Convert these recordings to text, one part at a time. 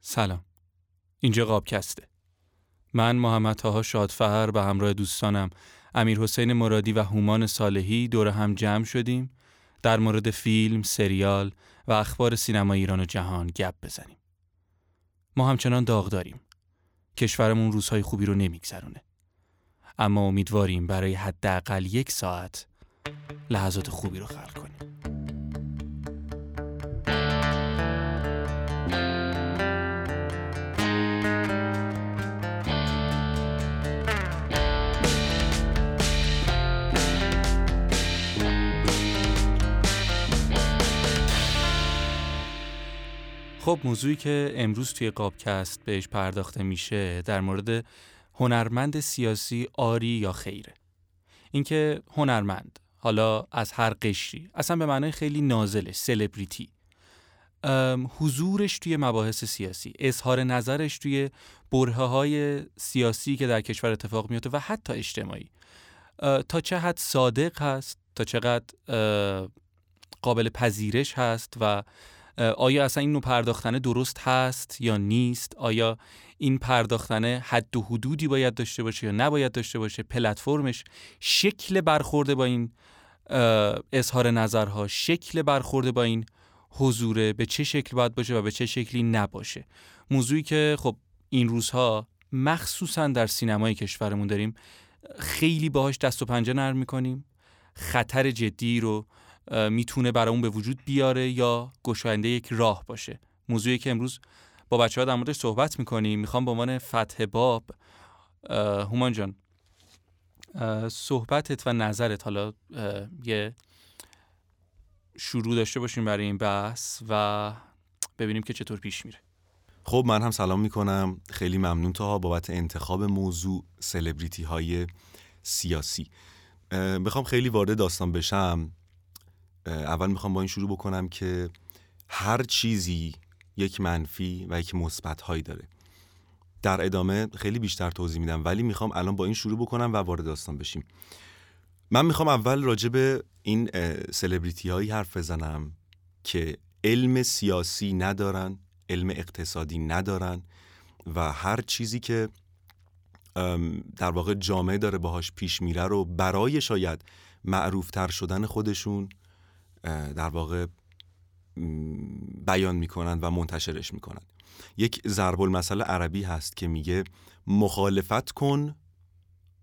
سلام اینجا قابکسته من محمد تاها شادفهر به همراه دوستانم امیر حسین مرادی و هومان صالحی دور هم جمع شدیم در مورد فیلم، سریال و اخبار سینما ایران و جهان گپ بزنیم. ما همچنان داغ داریم. کشورمون روزهای خوبی رو نمیگذرونه. اما امیدواریم برای حداقل یک ساعت لحظات خوبی رو خلق خب موضوعی که امروز توی قابکست بهش پرداخته میشه در مورد هنرمند سیاسی آری یا خیره. اینکه هنرمند حالا از هر قشری اصلا به معنای خیلی نازله سلبریتی حضورش توی مباحث سیاسی اظهار نظرش توی بره های سیاسی که در کشور اتفاق میفته و حتی اجتماعی. تا چه حد صادق هست تا چقدر قابل پذیرش هست و آیا اصلا این نوع پرداختنه درست هست یا نیست؟ آیا این پرداختنه حد و حدودی باید داشته باشه یا نباید داشته باشه؟ پلتفرمش شکل برخورده با این اظهار نظرها شکل برخورده با این حضوره به چه شکل باید باشه و به چه شکلی نباشه؟ موضوعی که خب این روزها مخصوصا در سینمای کشورمون داریم خیلی باهاش دست و پنجه نرم می‌کنیم. خطر جدی رو می‌تونه برای اون به وجود بیاره یا گشاینده یک راه باشه. موضوعی که امروز با بچه ها در موردش صحبت می‌کنیم. می‌خوام به عنوان فتح باب هومان جان صحبتت و نظرت حالا یه شروع داشته باشیم برای این بحث و ببینیم که چطور پیش میره. خب من هم سلام می‌کنم. خیلی ممنون تا بابت انتخاب موضوع سلبریتی های سیاسی بخوام خیلی وارد داستان بشم. اول می‌خوام با این شروع بکنم که هر چیزی یک منفی و یک مثبت هایی داره. در ادامه خیلی بیشتر توضیح میدم ولی می‌خوام الان با این شروع بکنم و وارد داستان بشیم. من می‌خوام اول راجع به این سلبریتی هایی حرف بزنم که علم سیاسی ندارن علم اقتصادی ندارن و هر چیزی که در واقع جامعه داره باهاش پیش میره رو برای شاید معروفتر شدن خودشون در واقع بیان می‌کنن و منتشرش می‌کنن یک ضرب المثل عربی هست که میگه مخالفت کن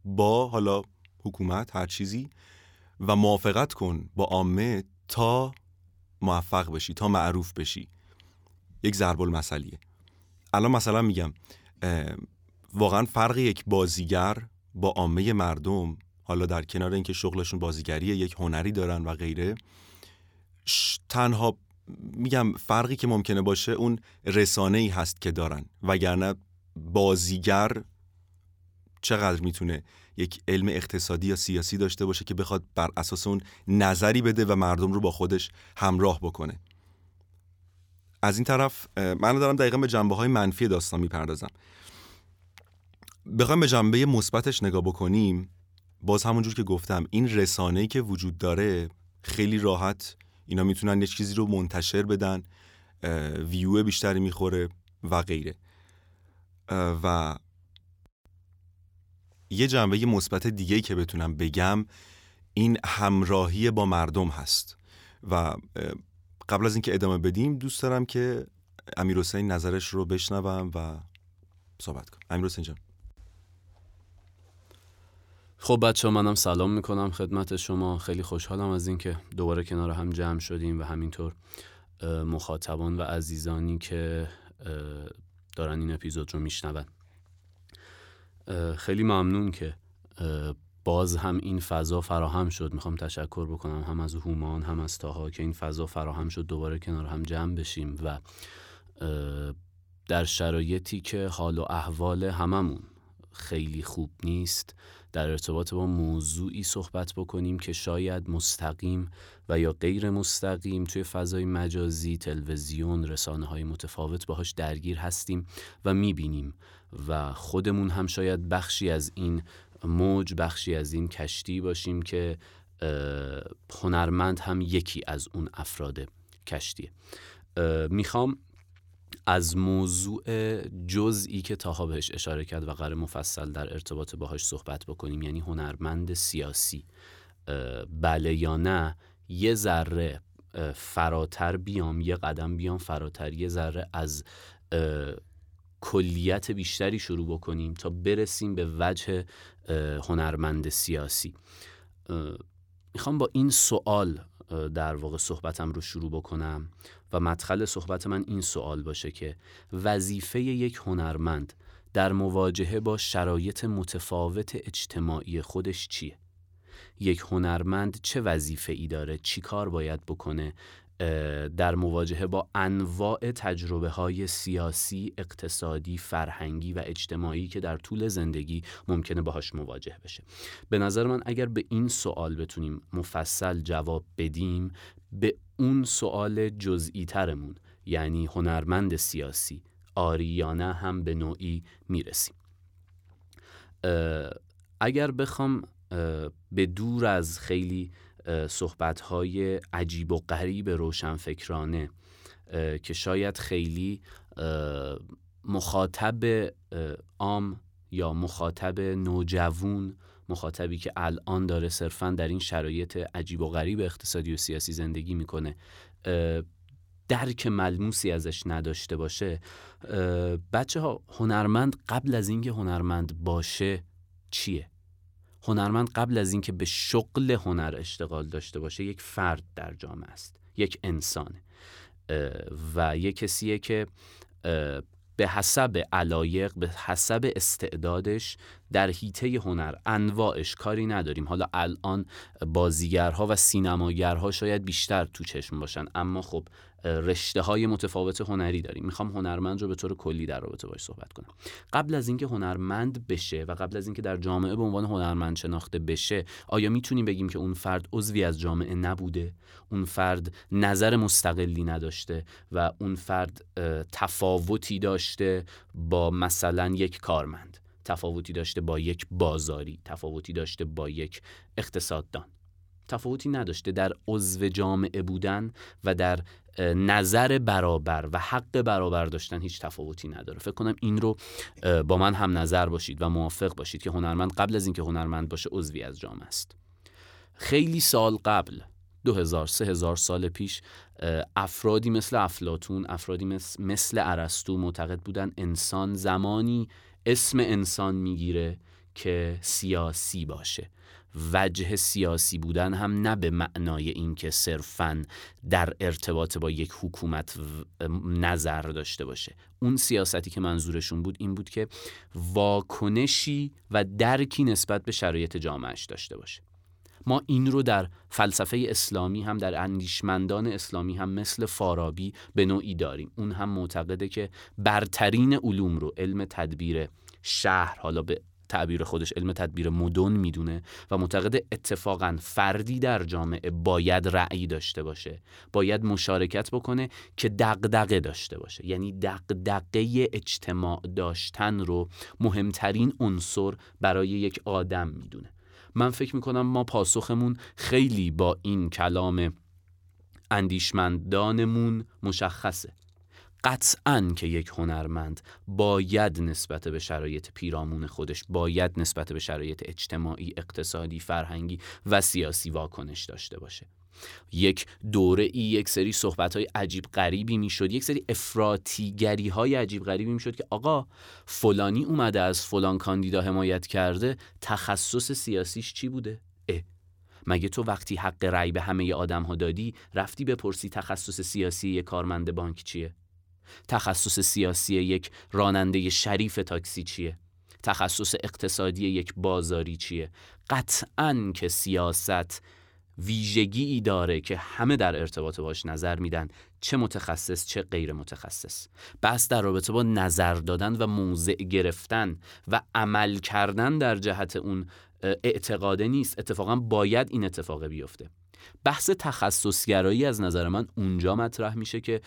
با حالا حکومت هر چیزی و موافقت کن با عامه تا موفق بشی تا معروف بشی. یک ضرب المثلیه الان مثلا میگم واقعا فرق یک بازیگر با عامه مردم حالا در کنار اینکه شغلشون بازیگریه یک هنری دارن و غیره تنها میگم فرقی که ممکنه باشه اون رسانه ای هست که دارن. وگرنه بازیگر چقدر می‌تونه یک علم اقتصادی یا سیاسی داشته باشه که بخواد بر اساس اون نظری بده و مردم رو با خودش همراه بکنه. از این طرف من دارم دقیقا به جنبه های منفی داستان می‌پردازم. بخوایم به جنبه مثبتش نگاه بکنیم باز همونجور که گفتم این رسانه‌ای که وجود داره خیلی راحت اینا می‌تونن یه چیزی رو منتشر بدن ویو بیشتری می‌خوره و غیره. و یه جنبه مثبت دیگه که بتونم بگم این همراهی با مردم هست. و قبل از اینکه ادامه بدیم دوست دارم که امیر حسین نظرش رو بشنوم و صحبت کنم. امیر حسین جان. خب بچه منم سلام می‌کنم خدمت شما. خیلی خوشحالم از اینکه دوباره کنار هم جمع شدیم و همینطور مخاطبان و عزیزانی که دارن این اپیزود رو میشنون. خیلی ممنون که باز هم این فضا فراهم شد. می‌خوام تشکر بکنم هم از هومان هم از تاها که این فضا فراهم شد دوباره کنار هم جمع بشیم و در شرایطی که حال و احوال هممون خیلی خوب نیست در ارتباط با موضوعی صحبت بکنیم که شاید مستقیم و یا غیر مستقیم توی فضای مجازی تلویزیون رسانه های متفاوت باهاش درگیر هستیم و می‌بینیم و خودمون هم شاید بخشی از این موج بخشی از این کشتی باشیم که هنرمند هم یکی از اون افراد کشتیه. می‌خوام از موضوع جزئی که تاها بهش اشاره کرد و قرار مفصل در ارتباط باهاش صحبت بکنیم یعنی هنرمند سیاسی بله یا نه یه ذره فراتر بیام یه قدم بیام فراتر یه ذره از کلیت بیشتری شروع بکنیم تا برسیم به وجه هنرمند سیاسی. می‌خوام با این سوال در واقع صحبتم رو شروع بکنم و مدخل صحبت من این سوال باشه که وظیفه یک هنرمند در مواجهه با شرایط متفاوت اجتماعی خودش چیه؟ یک هنرمند چه وظیفه ای داره؟ چی کار باید بکنه در مواجهه با انواع تجربه های سیاسی، اقتصادی، فرهنگی و اجتماعی که در طول زندگی ممکنه باهاش مواجه بشه. به نظر من اگر به این سوال بتونیم مفصل جواب بدیم به اون سوال جزئی ترمون یعنی هنرمند سیاسی آریانه هم به نوعی می‌رسیم. اگر بخوام به دور از خیلی صحبتهای عجیب و غریب روشنفکرانه که شاید خیلی مخاطب عام یا مخاطب نوجوون مخاطبی که الان داره صرفا در این شرایط عجیب و غریب اقتصادی و سیاسی زندگی می‌کنه درک ملموسی ازش نداشته باشه بچه ها هنرمند قبل از اینکه هنرمند باشه چیه؟ هنرمند قبل از اینکه به شغل هنر اشتغال داشته باشه یک فرد در جامعه است یک انسانه و یک کسیه که به حسب علایق به حسب استعدادش در هیته هنر انواعش کاری نداریم. حالا الان بازیگرها و سینماگرها شاید بیشتر تو چشم باشن اما خب رشته های متفاوت هنری داریم. می‌خوام هنرمند رو به طور کلی در رابطه باش صحبت کنم. قبل از اینکه هنرمند بشه و قبل از اینکه در جامعه به عنوان هنرمند شناخته بشه آیا می‌تونیم بگیم که اون فرد عضوی از جامعه نبوده؟ اون فرد نظر مستقلی نداشته و اون فرد تفاوتی داشته با مثلا یک کارمند تفاوتی داشته با یک بازاری تفاوتی داشته با یک اقتصاددان؟ تفاوتی نداشته. در عضو جامعه بودن و در نظر برابر و حق برابر داشتن هیچ تفاوتی نداره. فکر کنم این رو با من هم نظر باشید و موافق باشید که هنرمند قبل از اینکه هنرمند باشه عضوی از جامعه است. خیلی سال قبل دو هزار سه هزار سال پیش افرادی مثل افلاتون افرادی مثل, عرستو معتقد بودن انسان زمانی اسم انسان می‌گیره که سیاسی باشه. وجه سیاسی بودن هم نه به معنای اینکه صرفا در ارتباط با یک حکومت نظر داشته باشه. اون سیاستی که منظورشون بود این بود که واکنشی و درکی نسبت به شرایط جامعش داشته باشه. ما این رو در فلسفه اسلامی هم در اندیشمندان اسلامی هم مثل فارابی به نوعی داریم. اون هم معتقده که برترین علوم رو علم تدبیر شهر حالا به تعبیر خودش علم تدبیر مدن می‌دونه و معتقد اتفاقا فردی در جامعه باید رأی داشته باشه باید مشارکت بکنه که دقدقه داشته باشه. یعنی دقدقه اجتماع داشتن رو مهمترین عنصر برای یک آدم می‌دونه. من فکر می‌کنم ما پاسخمون خیلی با این کلام اندیشمندانمون مشخصه. قطعا که یک هنرمند باید نسبت به شرایط پیرامون خودش باید نسبت به شرایط اجتماعی، اقتصادی، فرهنگی و سیاسی واکنش داشته باشه یک دوره ای یک سری صحبت های عجیب غریبی می‌شد یک سری افراتیگری های عجیب غریبی می‌شد که آقا فلانی اومده از فلان کاندیدا حمایت کرده تخصص سیاسیش چی بوده اه. مگه تو وقتی حق رأی به همه آدم ها دادی رفتی بپرسی تخصص سیاسی یک کارمند بانک چیه تخصص سیاسی یک راننده شریف تاکسی چیه؟ تخصص اقتصادی یک بازاری چیه؟ قطعا که سیاست ویژگی ای داره که همه در ارتباط باش نظر میدن چه متخصص چه غیر متخصص. بس در رابطه با نظر دادن و موضع گرفتن و عمل کردن در جهت اون اعتقاده نیست. اتفاقا باید این اتفاق بیفته. بحث تخصصگرایی از نظر من اونجا مطرح میشه که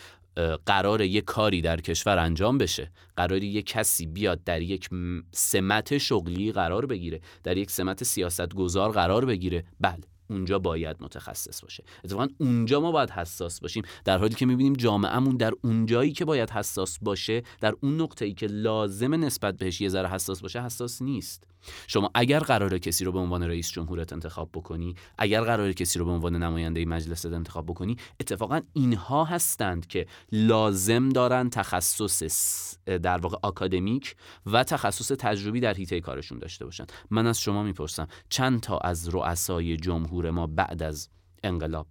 قرار یک کاری در کشور انجام بشه. قرار یک کسی بیاد در یک سمت شغلی قرار بگیره در یک سمت سیاست گذار قرار بگیره. بله اونجا باید متخصص باشه. اتفاقا اونجا ما باید حساس باشیم در حالی که می‌بینیم جامعهمون در اونجایی که باید حساس باشه در اون نقطه ای که لازم نسبت بهش یه ذره حساس باشه حساس نیست. شما اگر قراره کسی رو به عنوان رئیس جمهورت انتخاب بکنی اگر قراره کسی رو به عنوان نماینده مجلس انتخاب بکنی اتفاقا اینها هستند که لازم دارن تخصص در واقع آکادمیک و تخصص تجربی در حیطه کارشون داشته باشن. من از شما می‌پرسم چند تا از رؤسای جمهور ما بعد از انقلاب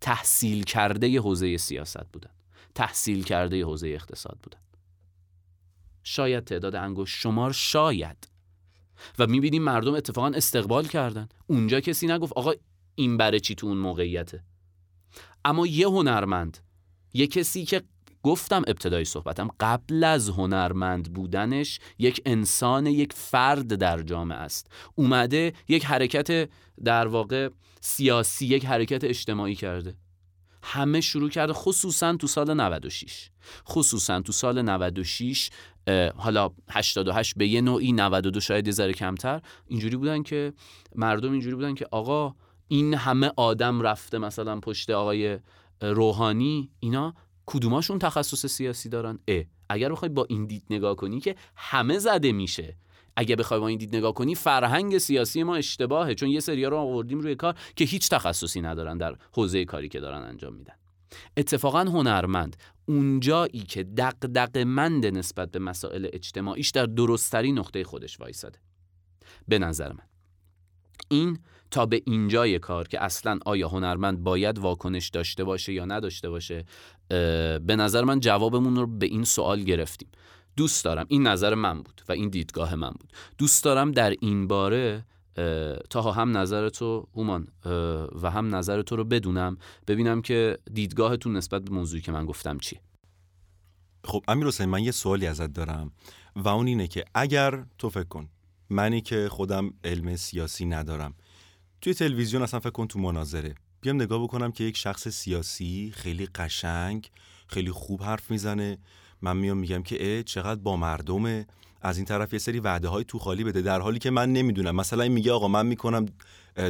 تحصیل کرده حوزه سیاست بودن تحصیل کرده حوزه اقتصاد بودن؟ شاید تعداد انگشت شمار شاید و می‌بینیم مردم اتفاقا استقبال کردن. اونجا کسی نگفت آقا این برای چی تو اون موقعیته. اما یه هنرمند یه کسی که گفتم ابتدای صحبتم قبل از هنرمند بودنش یک انسان یک فرد در جامعه است. اومده یک حرکت در واقع سیاسی یک حرکت اجتماعی کرده. همه شروع کرده خصوصا تو سال 96 خصوصا تو سال 96 حالا 88 به یه نوعی 92 شاید یه ذره کمتر. اینجوری بودن که مردم اینجوری بودن که آقا این همه آدم رفته مثلا پشت آقای روحانی اینا کدوماشون تخصص سیاسی دارن؟ اه اگر بخوای با این دید نگاه کنی که همه زده میشه. اگه بخوای با این دید نگاه کنی فرهنگ سیاسی ما اشتباهه چون یه سریا رو آوردیم روی کار که هیچ تخصصی ندارن در حوزه کاری که دارن انجام میدن. اتفاقا هنرمند اونجایی که دق مند نسبت به مسائل اجتماعیش در درستترین نقطه خودش وایساده. به نظر من. این تا به اینجای کار که اصلا آیا هنرمند باید واکنش داشته باشه یا نداشته باشه به نظر من جوابمون رو به این سوال گرفتیم. دوست دارم. این نظر من بود و این دیدگاه من بود. دوست دارم در این باره تا هم نظر تو هومان و هم نظر تو رو بدونم ببینم که دیدگاهتون نسبت به موضوعی که من گفتم چیه. خب امیر حسین من یه سوالی ازت دارم و اون اینه که اگر تو فکر کن منی که خودم علم سیاسی ندارم توی تلویزیون اصلا فکر کن تو مناظره. بیام نگاه بکنم که یک شخص سیاسی خیلی قشنگ خیلی خوب حرف می‌زنه من میام میگم که اه چقدر با مردمه. از این طرف یه سری وعده های تو خالی بده در حالی که من نمی‌دونم. مثلا این میگه آقا من می‌کنم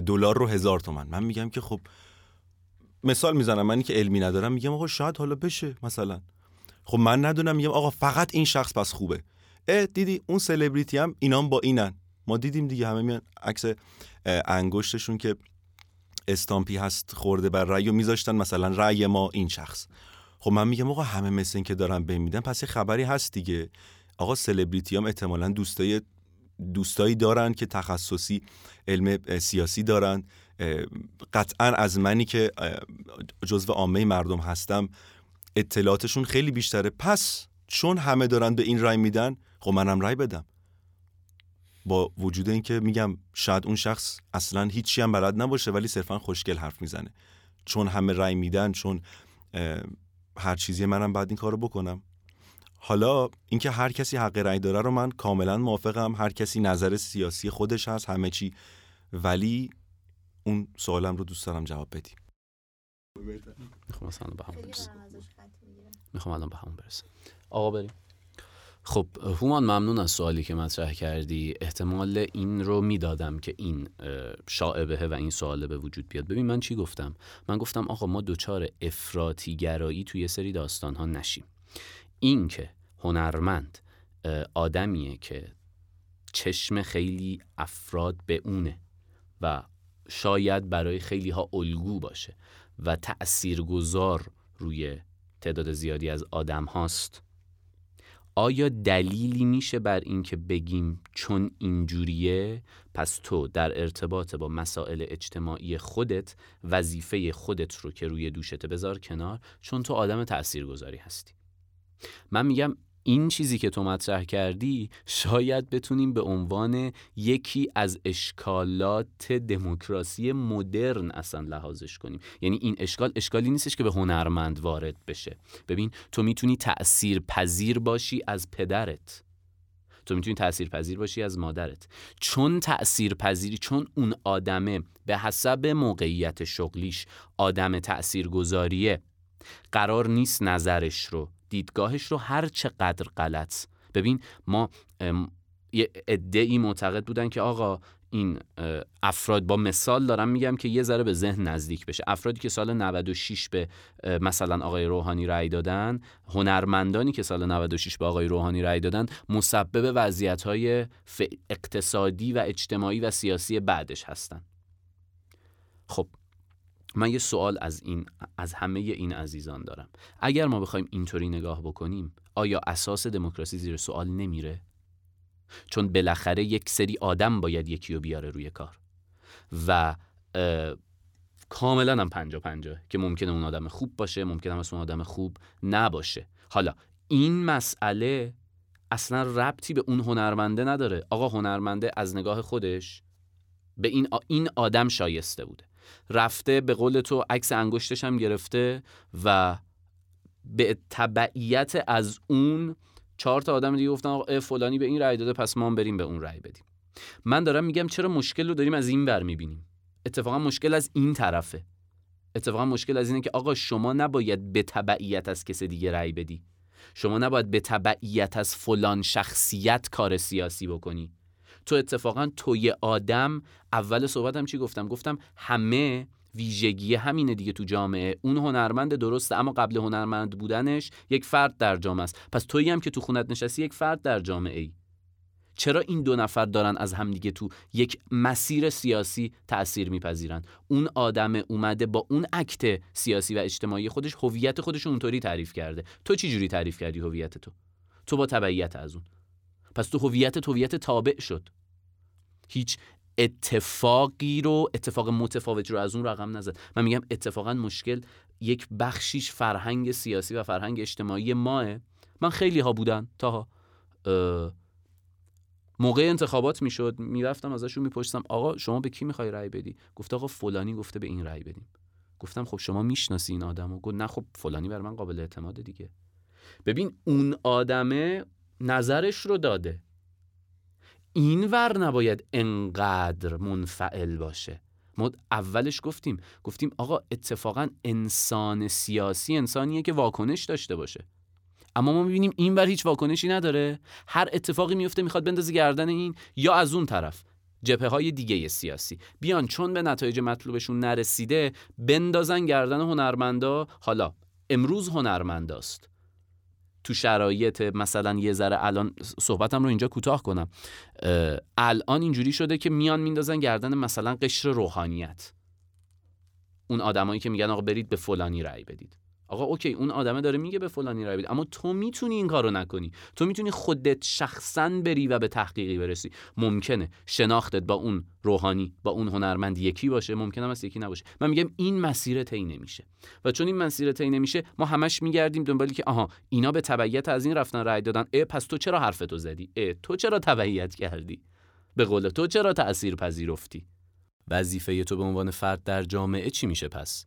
دلار رو هزار تومن. من میگم که خب مثال می‌زنم. منی که علمی ندارم میگم آقا شاید حالا بشه مثلا. خب من ندونم میگم آقا فقط این شخص پس خوبه. اه دیدی اون سلبریتی هم اینام با اینن. ما دیدیم دیگه همه میان عکس انگشتشون که استامپی هست خورده بر رأی و میذاشتن. مثلا رأی ما این شخص. خب من میگم آقا همه مثل این که دارن به میدن پس یه خبری هست دیگه. آقا سلبریتی هم احتمالا دوستای دوستایی دارن که تخصصی علم سیاسی دارن. قطعا از منی که جزو عامه مردم هستم اطلاعاتشون خیلی بیشتره. پس چون همه دارن به این رای میدن خب منم رای بدم. با وجود اینکه میگم شاید اون شخص اصلا هیچی هم بلد نباشه ولی صرفا خوشگل حرف می‌زنه. چون همه رای میدن چون هر چیزی منم بعد این کارو بکنم. حالا اینکه هر کسی حق رأی داره رو من کاملا موافقم. هر کسی نظر سیاسی خودش هست همه چی. ولی اون سوالم رو دوست دارم جواب بدی. می‌خوام به هم برسم می‌خوام الان به هم برسم. آقا بریم. خب هومان ممنون از سوالی که مطرح کردی. احتمال این رو می‌دادم که این شاعبه و این سواله به وجود بیاد. ببین من چی گفتم؟ من گفتم آقا ما دوچار افراطی گرایی توی سری داستان ها نشیم. این که هنرمند آدمیه که چشم خیلی افراد به اونه و شاید برای خیلی ها الگو باشه و تأثیرگذار روی تعداد زیادی از آدم هاست آیا دلیلی میشه بر اینکه بگیم چون اینجوریه؟ پس تو در ارتباط با مسائل اجتماعی خودت وظیفه خودت رو که روی دوشته بذار کنار چون تو آدم تاثیرگذاری هستی. من میگم این چیزی که تو مطرح کردی شاید بتونیم به عنوان یکی از اشکالات دموکراسی مدرن اصلا لحاظش کنیم. یعنی این اشکال اشکالی نیستش که به هنرمند وارد بشه. ببین تو می‌تونی تأثیر پذیر باشی از پدرت. تو می‌تونی تأثیر پذیر باشی از مادرت. چون تأثیر پذیری چون اون آدمه به حسب موقعیت شغلیش آدم تأثیر گذاریه قرار نیست نظرش رو دیدگاهش رو هر چقدر غلط. ببین ما یه ای معتقد بودن که آقا این افراد با مثال دارم میگم که یه ذره به ذهن نزدیک بشه. افرادی که سال 96 به مثلا آقای روحانی رأی دادن هنرمندانی که سال 96 به آقای روحانی رأی دادن مسبب وضعیت های اقتصادی و اجتماعی و سیاسی بعدش هستن. خب من یه سوال از این از همه این عزیزان دارم. اگر ما بخوایم اینطوری نگاه بکنیم آیا اساس دموکراسی زیر سوال نمیره؟ چون بالاخره یک سری آدم باید یکی رو بیاره روی کار. و کاملا هم پنجا پنجا که ممکنه اون آدم خوب باشه ممکنه هم اون آدم خوب نباشه. حالا این مسئله اصلا ربطی به اون هنرمنده نداره. آقا هنرمنده از نگاه خودش به این, این آدم شایسته بوده. رفته به قول تو عکس انگشتش هم گرفته و به تبعیت از اون چهار تا آدم دیگه گفتن فلانی به این رأی داده پس ما هم بریم به اون رأی بدیم. من دارم میگم چرا مشکل رو داریم از این بر می‌بینیم؟ اتفاقا مشکل از این طرفه. اتفاقا مشکل از اینه که آقا شما نباید به تبعیت از کس دیگه رأی بدی. شما نباید به تبعیت از فلان شخصیت کار سیاسی بکنی. تو اتفاقا توی آدم اول صحبتم چی گفتم؟ گفتم همه ویژگی همینه دیگه تو جامعه. اون هنرمند درسته اما قبل هنرمند بودنش یک فرد در جامعه است. پس تویی هم که تو خونت نشستی یک فرد در جامعه ای چرا این دو نفر دارن از همدیگه تو یک مسیر سیاسی تأثیر میپذیرن؟ اون آدم اومده با اون عکت سیاسی و اجتماعی خودش هویت خودش اونطوری تعریف کرده. تو چی جوری تعریف کردی هویت تو؟ تو با تبعیت از اون. پس تو هویت هویت تابع شد. هیچ اتفاقی رو اتفاق متفاوتی رو از اون رقم نزد. من میگم اتفاقا مشکل یک بخشیش فرهنگ سیاسی و فرهنگ اجتماعی ماه. من خیلی ها بودن تا موقع انتخابات می‌شد می‌رفتم ازشون میپرسیدم آقا شما به کی می‌خوای رأی بدی؟ گفت آقا فلانی گفته به این رأی بدیم. گفتم خب شما می‌شناسی این آدمو؟ گفت نه خب فلانی بر من قابل اعتماد دیگه. ببین اون آدمه نظرش رو داده. این ور نباید انقدر منفعل باشه. ما اولش گفتیم گفتیم آقا اتفاقا انسان سیاسی انسانیه که واکنش داشته باشه. اما ما می‌بینیم این ور هیچ واکنشی نداره. هر اتفاقی میفته می‌خواد بندازه گردن این یا از اون طرف. جبهه های دیگه سیاسی. بیان چون به نتایج مطلوبشون نرسیده بندازن گردن هنرمندا. حالا امروز هنرمنداست. تو شرایط مثلا یه ذره الان صحبتم رو اینجا کوتاه کنم. الان اینجوری شده که میان میندازن گردن مثلا قشر روحانیت. اون آدمایی که میگن آقا برید به فلانی رأی بدید. آقا اوکی اون آدمه داره میگه به فلانی رای اما تو می‌تونی این کارو نکنی. تو می‌تونی خودت شخصا بری و به تحقیقی برسی. ممکنه شناختت با اون روحانی با اون هنرمند یکی باشه. ممکنه هم یکی نباشه. من میگم این مسیر طی نمیشه. و چون این مسیر طی نمیشه ما همش میگردیم دنبالی که آها اینا به تبعیت از این رفتن رای دادن. اه پس تو چرا حرفتو زدی؟ اه تو چرا تبعیت کردی؟ به قول تو چرا تاثیر پذیرفتی وظیفه تو به عنوان فرد در جامعه چی میشه پس؟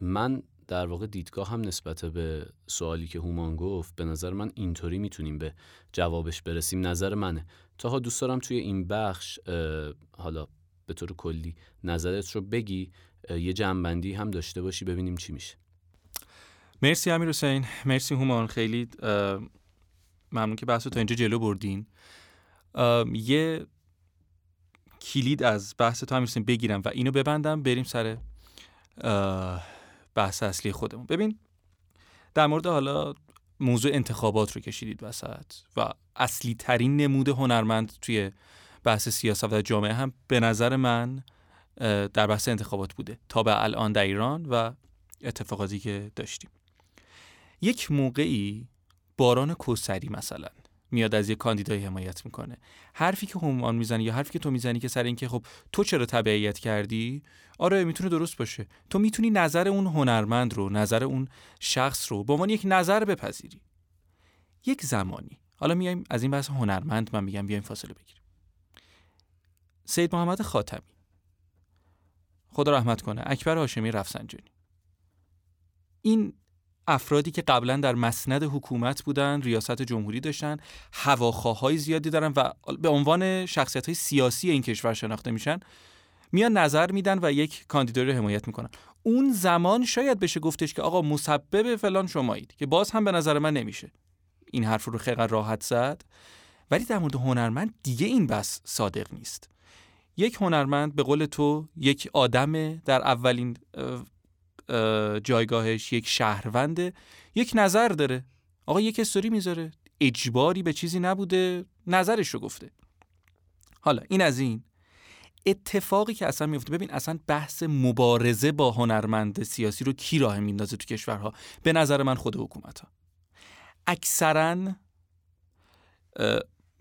من در واقع دیدگاه هم نسبت به سوالی که هومان گفت به نظر من اینطوری می‌تونیم به جوابش برسیم. نظر منه. تاها دوست دارم توی این بخش حالا به طور کلی نظرت رو بگی یه جنبندی هم داشته باشی ببینیم چی میشه. مرسی امیر حسین. مرسی هومان. خیلی ممنون که بحث تا اینجا جلو بردین. یه کلید از بحث تو امیر بگیرم و اینو ببندم بریم سر بحث اصلی خودمون. ببین در مورد حالا موضوع انتخابات رو کشیدید وسط و اصلی ترین نمود هنرمند توی بحث سیاست و جامعه هم به نظر من در بحث انتخابات بوده تا به الان در ایران و اتفاقاتی که داشتیم. یک موقعی باران کوسری مثلا میاد از یه کاندیدای حمایت می‌کنه. حرفی که همان می‌زنی یا حرفی که تو می‌زنی که سر اینکه خب تو چرا تبعیت کردی؟ آره می‌تونه درست باشه. تو می‌تونی نظر اون هنرمند رو نظر اون شخص رو به عنوان یک نظر بپذیری. یک زمانی. حالا میایم از این بحث هنرمند من میگم بیایم فاصله بگیریم. سید محمد خاتمی. خدا رحمت کنه. اکبر هاشمی رفسنجانی. این افرادی که قبلا در مسند حکومت بودن ریاست جمهوری داشتن هواخواهای زیادی دارن و به عنوان شخصیت های سیاسی این کشور شناخته میشن میان نظر میدن و یک کاندیدا رو حمایت می‌کنن. اون زمان شاید بشه گفتش که آقا مسبب فلان شمایید که باز هم به نظر من نمیشه. این حرف رو خیلی راحت زد. ولی در مورد هنرمند دیگه این بس صادق نیست. یک هنرمند به قول تو یک آدم در اولین جایگاهش یک شهرونده. یک نظر داره. آقا یک استوری می‌ذاره. اجباری به چیزی نبوده. نظرش رو گفته. حالا این از این. اتفاقی که اصلا میفته. ببین اصلا بحث مبارزه با هنرمند سیاسی رو کی راه میندازه تو کشورها؟ به نظر من خود حکومت ها اکثرا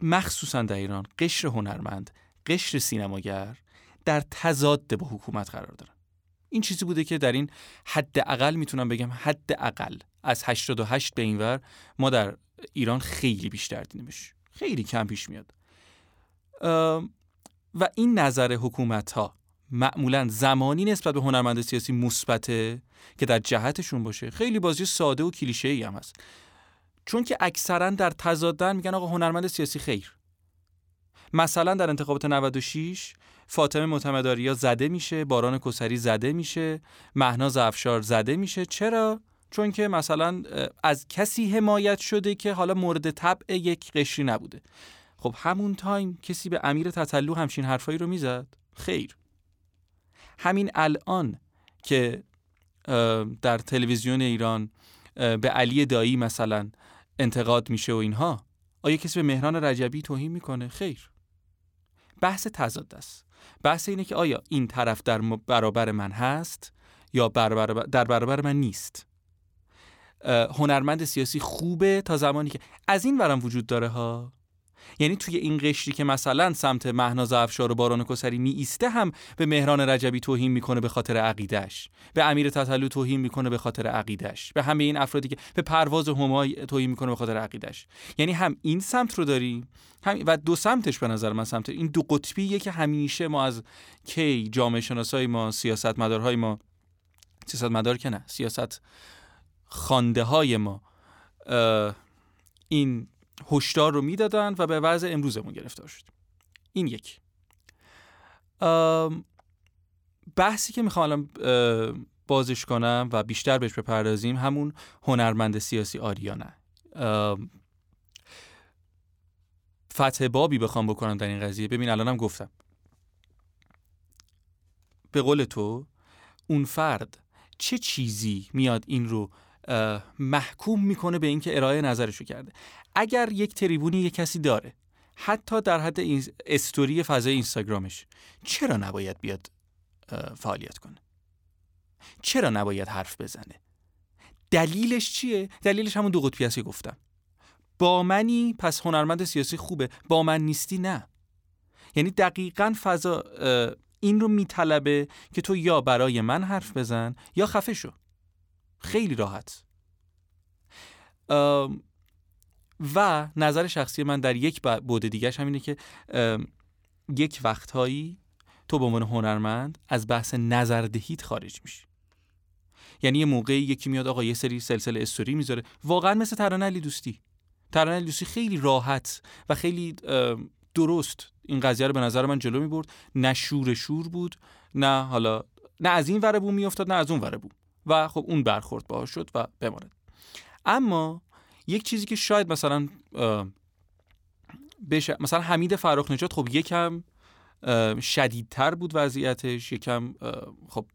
مخصوصا در ایران قشر هنرمند قشر سینماگر در تضاد با حکومت قرار دارن. این چیزی بوده که در این حد اقل می‌تونم بگم حد اقل از 88 به اینور ما در ایران خیلی بیشتر دیدیمش. خیلی کم پیش میاد. و این نظر حکومت ها معمولا زمانی نسبت به هنرمند سیاسی مثبته که در جهتشون باشه. خیلی بازی ساده و کلیشه ای هم هست. چون که اکثرا در تضادن میگن آقا هنرمند سیاسی خیر. مثلا در انتخابات 96 فاطمه معتمداریا زده میشه باران کسری زده میشه مهناز افشار زده میشه. چرا؟ چون که مثلا از کسی حمایت شده که حالا مورد طبع یک قشری نبوده. خب همون تایم کسی به امیر تطلو همچین حرفایی رو می‌زد؟ خیر. همین الان که در تلویزیون ایران به علی دایی مثلا انتقاد میشه و اینها آیا کسی به مهران رجبی توهین می‌کنه؟ خیر. بحث تضاد است. بحث اینه که آیا این طرف در برابر من هست یا در برابر من نیست. هنرمند سیاسی خوبه تا زمانی که از این ورم وجود داره ها. یعنی توی این قشری که مثلا سمت مهناز افشار و باران کسری می ایسته هم به مهران رجبی توهین می‌کنه به خاطر عقیدش به امیر تطلو توهین می‌کنه به خاطر عقیدش به همه این افرادی که به پرواز همای توهین می‌کنه به خاطر عقیدش یعنی هم این سمت رو داریم هم و دو سمتش به نظر من سمت این دو قطبیه که همیشه ما از کی جامعه شناسای ما سیاست مدارهای ما سیاست مدار که نه سیاست خانده های ما این هشدار رو می‌دادن و به وضع امروزمون گرفتار شد. این یک. بحثی که می‌خوام الان بازش کنم و بیشتر بهش بپردازیم همون هنرمند سیاسی آریانه فتح بابی بخوام بکنم در این قضیه. ببین الانم گفتم. به قول تو اون فرد چه چیزی میاد این رو محکوم می‌کنه به اینکه ارائه نظرشو کرده. اگر یک تریبونی یک کسی داره حتی در حد استوری فضای اینستاگرامش چرا نباید بیاد فعالیت کنه؟ چرا نباید حرف بزنه؟ دلیلش چیه؟ دلیلش همون دو قطبی که گفتم. با منی پس هنرمند سیاسی خوبه با من نیستی نه. یعنی دقیقا فضا این رو میطلبه که تو یا برای من حرف بزن یا خفه شو. خیلی راحت. و نظر شخصی من در یک بود دیگرش همینه که یک وقتهایی تو به عنوان هنرمند از بحث نظردهیت خارج میشی. یعنی یه موقعی یکی میاد آقا یه سری سلسله استوری می‌ذاره. واقعا مثل ترانه علی دوستی. ترانه علی دوستی خیلی راحت و خیلی درست. این قضیه رو به نظر من جلو می‌برد. نه شور شور بود نه حالا نه از این وره بوم میافتاد نه از اون وره بوم و خب اون برخورد باهاش شد و بماند. اما یک چیزی که شاید مثلا بشه مثلا حمید فراخ نجات خب یکم شدیدتر بود وضعیتش یکم خب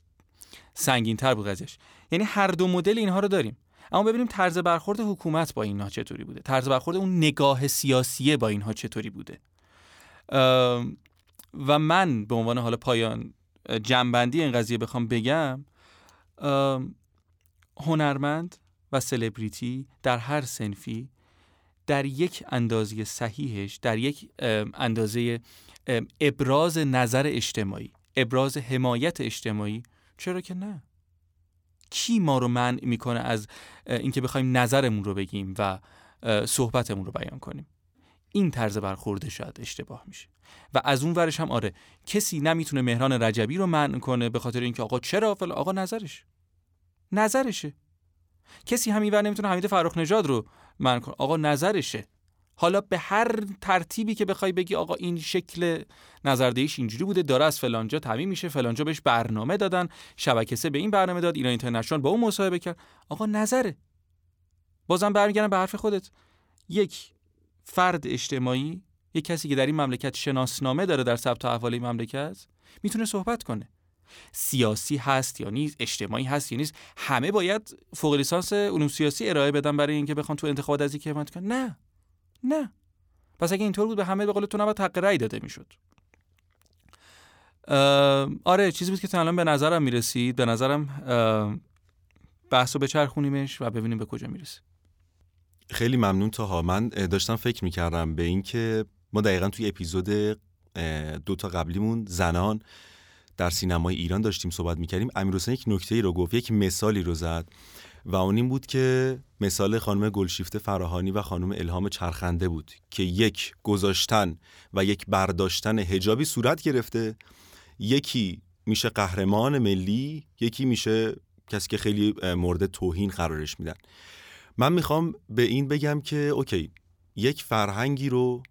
سنگینتر بود قضیهش یعنی هر دو مدل اینها رو داریم. اما ببینیم طرز برخورد حکومت با اینها چطوری بوده. طرز برخورد اون نگاه سیاسیه با اینها چطوری بوده. و من به عنوان حالا پایان جنبندی این قضیه بخوام بگم هنرمند و سلبریتی در هر سنفی در یک اندازه صحیحش در یک اندازه ابراز نظر اجتماعی ابراز حمایت اجتماعی. چرا که نه؟ کی ما رو منع می‌کنه از اینکه بخوایم نظرمون رو بگیم و صحبتمون رو بیان کنیم؟ این طرز برخورده شاید اشتباه میشه. و از اون ورش هم آره کسی نمی‌تونه مهران رجبی رو منع کنه به خاطر اینکه آقا چرا فلا آقا نظرش. نظرشه. کسی همین نمی‌تونه حمید فرخ نژاد رو من کنه. آقا نظرشه. حالا به هر ترتیبی که بخوای بگی آقا این شکل نظردهیش اینجوری بوده داره از فلانجا تعمین میشه فلانجا بهش برنامه دادن شبکه سه به این برنامه داد ایران اینترنشنال با اون مصاحبه کرد. آقا نظره. بازم برمیگردم به حرف خودت. یک فرد اجتماعی یه کسی که در این مملکت شناسنامه داره در ثبت احوال این مملکت می‌تونه صحبت کنه. سیاسی هست یا نیست اجتماعی هست یا نیست همه باید فوق لیسانس علوم سیاسی ارائه بدن برای اینکه بخوان تو انتخابات از اینکه حمایت کنن. نه. نه. پس اگه اینطور بود به همه به قول تو نباید حق رأی داده می‌شد. آره چیزی بود که تا الان به نظرم می‌رسید. به نظرم بحث رو بچرخونیمش و ببینیم به کجا می‌رسه. خیلی ممنون تاها. من داشتم فکر می‌کردم به اینکه ما دقیقا توی اپیزود دو تا قبلیمون زنان در سینمای ایران داشتیم صحبت می‌کردیم. امیر یک نکته ای رو گفت یک مثالی رو زد و اون این بود که مثال خانم گلشیفته فراهانی و خانم الهام چرخنده بود که یک گذاشتن و یک برداشتن هجابی صورت گرفته. یکی میشه قهرمان ملی یکی میشه کسی که خیلی مورد توهین قرارش میدن. من می‌خوام به این بگم که اوکی یک فرهنگی رو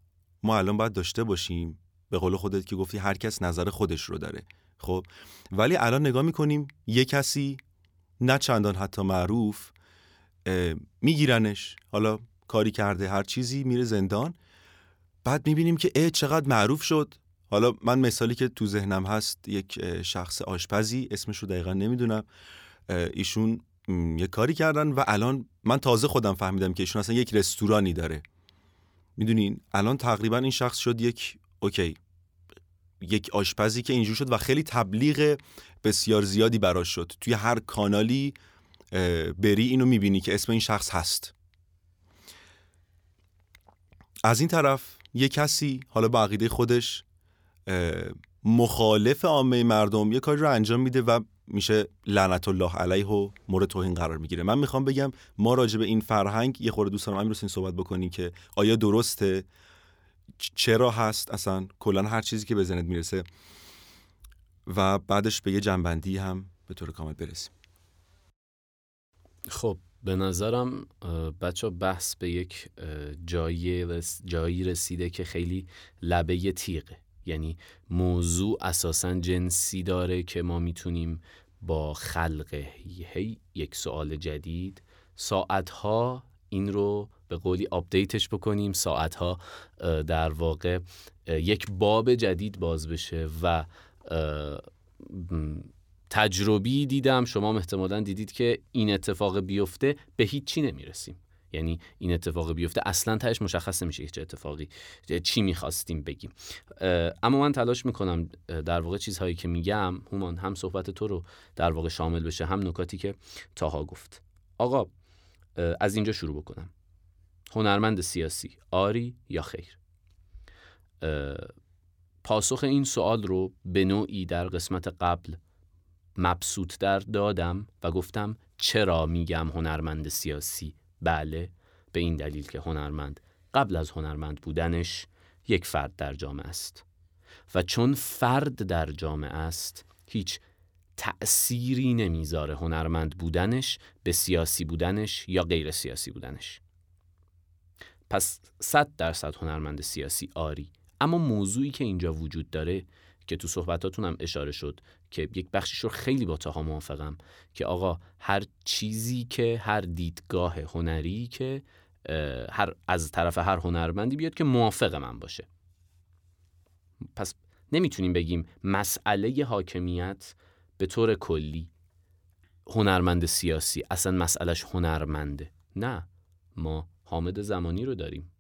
ما الان باید داشته باشیم به قول خودت که گفتی هر کس نظر خودش رو داره خب؟ ولی الان نگاه می‌کنیم یه کسی نه چندان حتی معروف میگیرنش حالا کاری کرده هر چیزی میره زندان بعد می‌بینیم که اه چقدر معروف شد. حالا من مثالی که تو ذهنم هست یک شخص آشپزی اسمش رو دقیقا نمی‌دونم ایشون یه کاری کردن و الان من تازه خودم فهمیدم که ایشون اصلا یک رستورانی داره. می‌دونین؟ الان تقریبا این شخص شد یک اوکی یک آشپزی که اینجور شد و خیلی تبلیغ بسیار زیادی براش شد. توی هر کانالی بری اینو می‌بینی که اسم این شخص هست. از این طرف یه کسی حالا با عقیده خودش مخالف عامه مردم یه کاری رو انجام میده و میشه لعنت الله علیه و مورد توهین قرار می‌گیره. من می‌خوام بگم ما راجع به این فرهنگ یه خورده دوست دارم امیر صحبت بکنیم که آیا درسته؟ چرا هست؟ اصلا کلا هر چیزی که ذهنت می‌رسه. و بعدش به یه جنبندی هم به طور کامل برسیم. خب به نظرم بچه بحث به یک جایی, جایی رسیده که خیلی لبه تیغه. یعنی موضوع اساسا جنسی داره که ما می‌تونیم با خلق یک سوال جدید ساعتها این رو به قولی آپدیتش بکنیم ساعتها در واقع یک باب جدید باز بشه و تجربی دیدم شما احتمالا دیدید که این اتفاق بیفته به هیچی نمی‌رسیم. یعنی این اتفاق بیفته. اصلا تهش مشخص نمیشه چه اتفاقی چی می‌خواستیم بگیم. اما من تلاش می‌کنم در واقع چیزهایی که میگم همان هم صحبت تو رو در واقع شامل بشه هم نکاتی که تاها گفت. آقا از اینجا شروع بکنم. هنرمند سیاسی آری یا خیر؟ پاسخ این سوال رو به نوعی در قسمت قبل مبسوط در دادم و گفتم چرا میگم هنرمند سیاسی بله به این دلیل که هنرمند قبل از هنرمند بودنش یک فرد در جامعه است. و چون فرد در جامعه است هیچ تأثیری نمی‌ذاره هنرمند بودنش به سیاسی بودنش یا غیر سیاسی بودنش. پس صد درصد هنرمند سیاسی آری. اما موضوعی که اینجا وجود داره که تو صحبتاتون هم اشاره شد که یک بخشیش رو خیلی با تاها موافقم که آقا هر چیزی که هر دیدگاه هنری که هر از طرف هر هنرمندی بیاد که موافق من باشه. پس نمی‌تونیم بگیم مسئله حاکمیت به طور کلی هنرمند سیاسی اصلا مسئلهش هنرمنده. نه ما حامد زمانی رو داریم.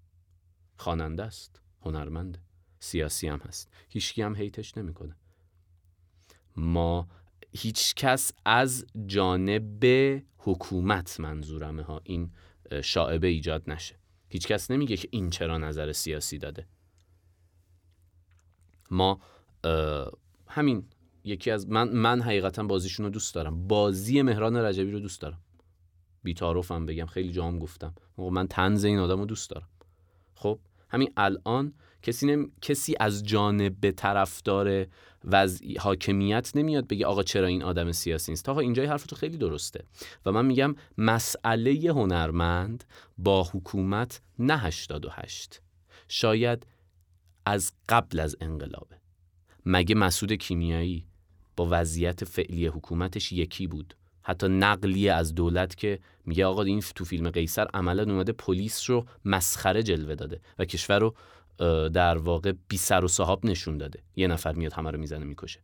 خواننده است هنرمنده سیاسی هم هست. هیچکی هم هیتش نمی‌کنه. ما هیچ کس از جانب حکومت منظورمه ها این شاعبه ایجاد نشه. هیچ کس نمیگه که این چرا نظر سیاسی داده. ما همین یکی از من من حقیقتا بازیشون رو دوست دارم. بازی مهران رجبی رو دوست دارم. بیتاروفم بگم خیلی جام گفتم. من تنز این آدم رو دوست دارم. خب همین الان کسی, نم... کسی از جانب طرفدار وضع حاکمیت نمیاد بگه آقا چرا این آدم سیاسی نیست؟ تا اینجای حرف تو خیلی درسته. و من میگم مسئله هنرمند با حکومت نه 88 شاید از قبل از انقلابه. مگه مسعود کیمیایی با وضعیت فعلی حکومتش یکی بود؟ حتی نقلی از دولت که میگه آقا این تو فیلم قیصر عملا اومده پلیس رو مسخره جلوه داده و کشور رو در واقع بی سر و صاحب نشون داده. یه نفر میاد همه رو می‌زنه می‌کشه.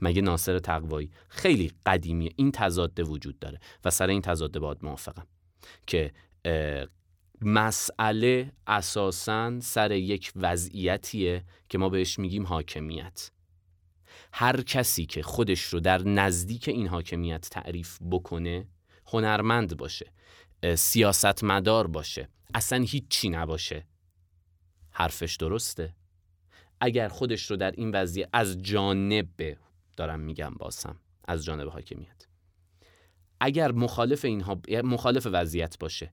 مگه ناصر تقوایی خیلی قدیمیه این تضاد وجود داره و سر این تضاد باید موافقم که مسئله اساسا سر یک وضعیتیه که ما بهش میگیم حاکمیت. هر کسی که خودش رو در نزدیک این حاکمیت تعریف بکنه هنرمند باشه سیاستمدار باشه اصلا هیچی نباشه. حرفش درسته. اگر خودش رو در این وضعیت از جانب دارم میگم باسم از جانب حاکمیت. اگر مخالف اینها مخالف وضعیت باشه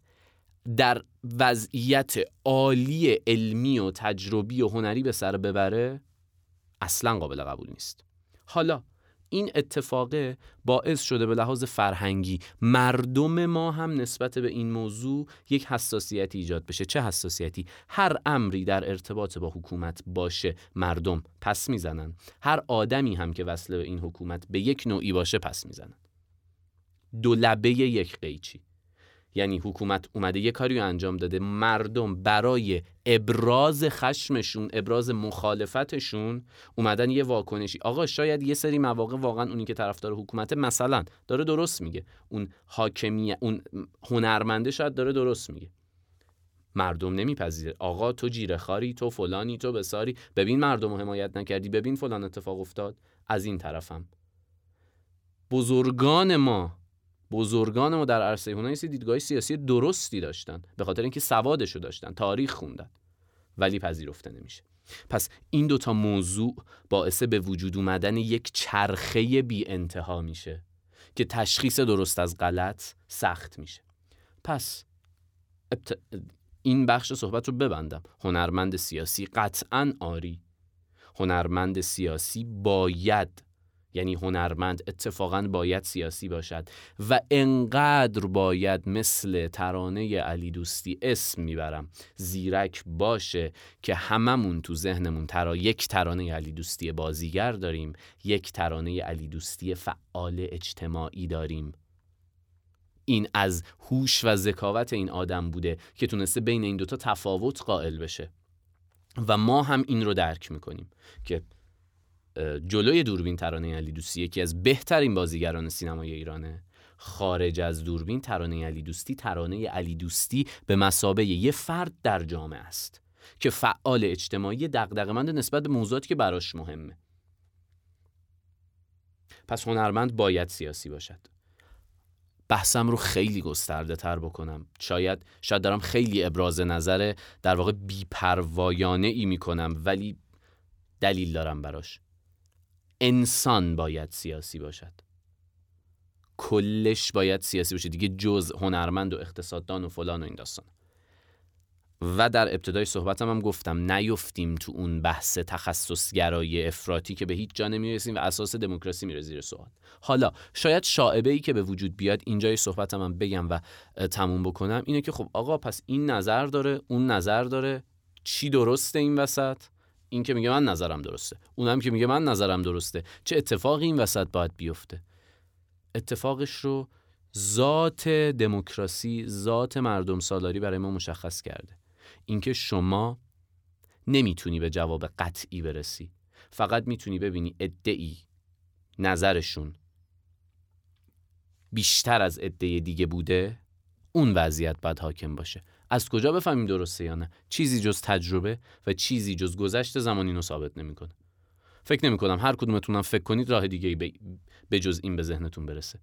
در وضعیت عالی علمی و تجربی و هنری به سر ببره اصلا قابل قبول نیست. حالا این اتفاقه باعث شده به لحاظ فرهنگی مردم ما هم نسبت به این موضوع یک حساسیتی ایجاد بشه. چه حساسیتی؟ هر امری در ارتباط با حکومت باشه مردم پس می‌زنن. هر آدمی هم که وصله به این حکومت به یک نوعی باشه پس می‌زنن. دو لبه یک قیچی. یعنی حکومت اومده یه کاری انجام داده. مردم برای ابراز خشمشون ابراز مخالفتشون اومدن یه واکنشی. آقا شاید یه سری مواقع واقعا اونی که طرفدار حکومت مثلا داره درست میگه. اون حاکمیت اون هنرمنده شاید داره درست میگه. مردم نمیپذیره. آقا تو جیره خاری تو فلانی تو بساری. ببین مردم رو حمایت نکردی. ببین فلان اتفاق افتاد. از این طرفم. بزرگان ما بزرگان ما در عرصه هنر دیدگاه سیاسی درستی داشتن به خاطر اینکه سوادشو داشتن تاریخ خوندن ولی پذیرفته نمیشه. پس این دوتا موضوع باعث به وجود اومدن یک چرخه بی انتها میشه که تشخیص درست از غلط سخت میشه. پس این بخش صحبت رو ببندم. هنرمند سیاسی قطعا آری. هنرمند سیاسی باید یعنی هنرمند اتفاقا باید سیاسی باشد و انقدر باید مثل ترانه علی دوستی اسم می‌برم. زیرک باشه که هممون تو ذهنمون ترا یک ترانه علی دوستی بازیگر داریم یک ترانه علی دوستی فعال اجتماعی داریم. این از هوش و ذکاوت این آدم بوده که تونسته بین این دوتا تفاوت قائل بشه. و ما هم این رو درک می‌کنیم که جلوی دوربین ترانه علی دوستی یکی از بهترین بازیگران سینمای ایرانه. خارج از دوربین ترانه علی دوستی ترانه علی دوستی به مسابه یه فرد در جامعه است که فعال اجتماعی دغدغه‌مند نسبت به موضوعاتی که براش مهمه. پس هنرمند باید سیاسی باشد. بحثم رو خیلی گسترده تر بکنم. شاید شاید دارم خیلی ابراز نظر در واقع بیپروایانه ای می‌کنم ولی دلیل دارم براش. انسان باید سیاسی باشد. کلش باید سیاسی باشه. دیگه جز هنرمند و اقتصاددان و فلان و این داستان. و در ابتدای صحبتم هم گفتم نیفتیم تو اون بحث تخصصگرای افراطی که به هیچ جا نمی‌رسیم و اساس دموکراسی میره زیر سوال. حالا شاید شاعبه ای که به وجود بیاد اینجای صحبتم هم بگم و تموم بکنم اینه که خب آقا پس این نظر داره اون نظر داره. چی درسته این وسط؟ این که میگه من نظرم درسته. اونم که میگه من نظرم درسته. چه اتفاقی این وسط باید بیفته؟ اتفاقش رو ذات دموکراسی ذات مردم سالاری برای ما مشخص کرده. اینکه شما نمی‌تونی به جواب قطعی برسی. فقط می‌تونی ببینی ادعی نظرشون بیشتر از ادعی دیگه بوده اون وضعیت باید حاکم باشه. از کجا بفهمیم درسته یا نه؟ چیزی جز تجربه و چیزی جز گذشت زمانی رو ثابت نمی‌کنه. فکر نمی کنم هر کدومتونم فکر کنید راه دیگه به جز این به ذهنتون برسه.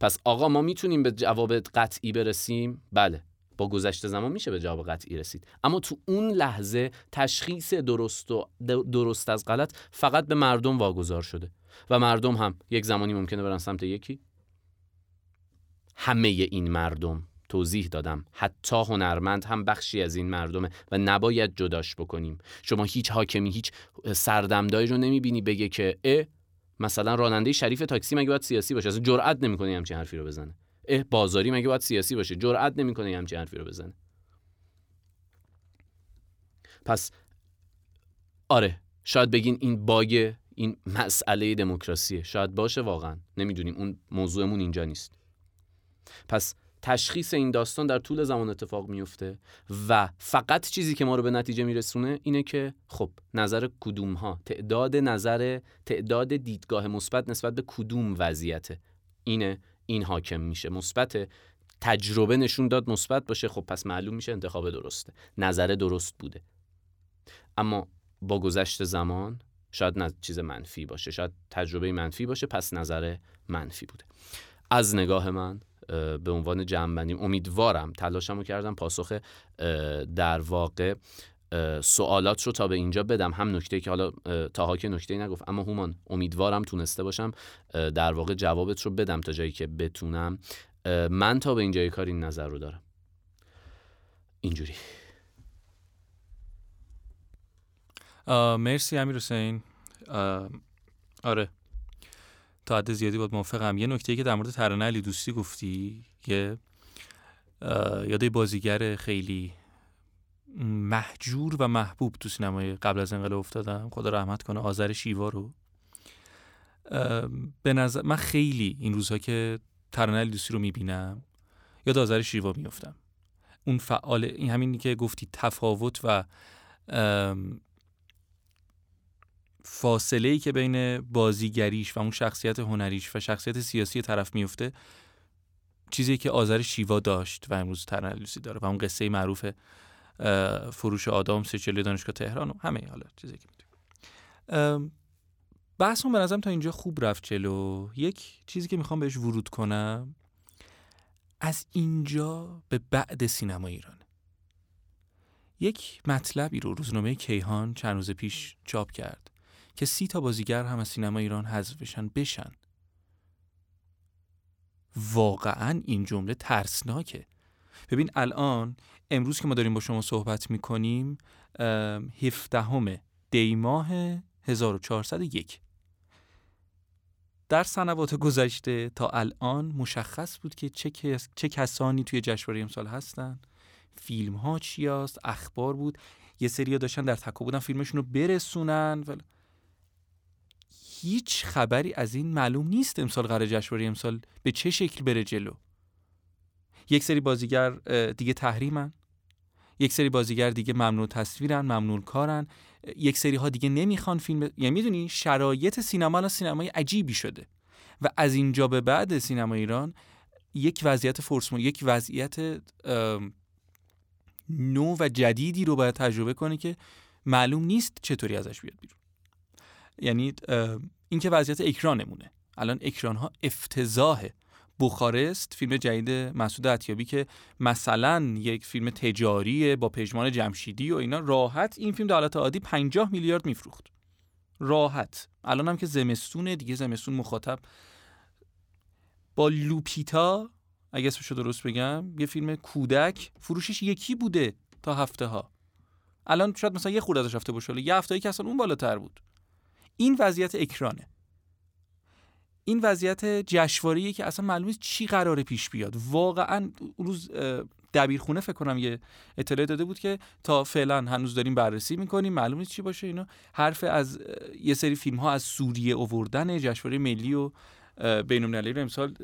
پس آقا ما می‌تونیم به جواب قطعی برسیم؟ بله. با گذشته زمان میشه به جواب قطعی رسید. اما تو اون لحظه تشخیص درست و درست از غلط فقط به مردم واگذار شده. و مردم هم یک زمانی ممکنه برن سمت یکی؟ همه این مردم. توضیح دادم. حتی هنرمند هم بخشی از این مردمه و نباید جداش بکنیم. شما هیچ حاکمی هیچ سردمداری رو نمی‌بینی بگه که اه مثلا راننده شریف تاکسی مگه باید سیاسی باشه؟ اصلا جرئت نمی‌کنه همچین حرفی رو بزنه. اه بازاری مگه باید سیاسی باشه؟ جرئت نمی‌کنه همچین حرفی رو بزنه. پس آره شاید بگین این باگ این مسئله دموکراسیه. شاید باشه واقعا. نمی‌دونیم. اون موضوعمون اینجا نیست. پس تشخیص این داستان در طول زمان اتفاق میفته و فقط چیزی که ما رو به نتیجه میرسونه اینه که خب نظر کدوم ها تعداد نظر تعداد دیدگاه مثبت نسبت به کدوم وضعیته؟ اینه این حاکم میشه. مثبت تجربه نشون داد مثبت باشه خب پس معلوم میشه انتخاب درسته. نظر درست بوده. اما با گذشت زمان شاید چیز منفی باشه شاید تجربه منفی باشه پس نظر منفی بوده. از نگاه من به عنوان جمع امیدوارم تلاشمو کردم پاسخ در واقع سوالات رو تا به اینجا بدم. هم نکته که حالا تاها که نکته نگفت اما هومان امیدوارم تونسته باشم در واقع جوابت رو بدم تا جایی که بتونم. من تا به اینجای کار این نظر رو دارم. اینجوری. مرسی امیر حسین. آره. حد زیادی باید موافقم. یه نکته که در مورد ترانه علی دوستی گفتی یه یاده بازیگر خیلی محجور و محبوب تو سینمای قبل از انقلاب افتادم. خدا رحمت کنه آذر شیوا رو. به نظر من خیلی این روزها که ترانه علی دوستی رو می‌بینم یاد آذر شیوا میفتم اون فعال این همینی که گفتی تفاوت و فاصله ای که بین بازیگریش و اون شخصیت هنریش و شخصیت سیاسی طرف میفته چیزی که آذر شیوا داشت و امروز ترنلوسی داره و اون قصه معروف فروش آدام سچلی دانشگاه تهران و همه حالا چیزی که بحثمون به نظرم تا اینجا خوب رفت چلو یک چیزی که می‌خوام بهش ورود کنم از اینجا به بعد سینما ایران. یک مطلبی رو روزنامه کیهان چند روز پیش چاپ کرد. که سی تا بازیگر هم از سینما ایران حذف بشن بشن. واقعا این جمله ترسناکه. ببین الان امروز که ما داریم با شما صحبت می‌کنیم هفدهم دی ماه 1401 در سنوات گذشته تا الان مشخص بود که چه, چه کسانی توی جشنواره امسال هستن. فیلم ها چی است اخبار بود. یه سری داشتن در تکا بودن فیلمشون رو برسونن هیچ خبری از این معلوم نیست امسال قرار جشنواره امسال به چه شکل بره جلو. یک سری بازیگر دیگه تحریمن. یک سری بازیگر دیگه ممنوع تصویرن ممنوع کارن. یک سری ها دیگه نمی‌خوان فیلم ب... یعنی می‌دونی شرایط سینما الان سینمای عجیبی شده. و از اینجا به بعد سینما ایران یک وضعیت فرسمون یک وضعیت نو و جدیدی رو باید تجربه کنه که معلوم نیست چطوری ازش بیاد بیرون. یعنی اینکه وضعیت اکرانمونه. الان اکران ها افتضاحه. بوخارست فیلم جدید مسعود عطیابی که مثلا یک فیلم تجاری با پژمان جمشیدی و اینا راحت این فیلم در حالت عادی 50 میلیارد میفروخت. راحت. الان هم که زمستونه دیگه زمستون مخاطب. با لوپیتا اگه اسمشو درست بگم یه فیلم کودک. فروشش یکی بوده تا هفته ها الان شاید مثلا یه خورده ازش رفته باشه یه هفته که اصلا اون بالاتر بود. این وضعیت اکرانه. این وضعیت جشنواره‌ای که اصلا معلومه چی قراره پیش بیاد. واقعا روز دبیرخونه فکر کنم یه اطلاع داده بود که تا فعلا هنوز داریم بررسی می‌کنیم معلومه چی باشه اینا. حرف از یه سری فیلم ها از سوریه اووردن جشنواره ملی و بین المللی رو امسال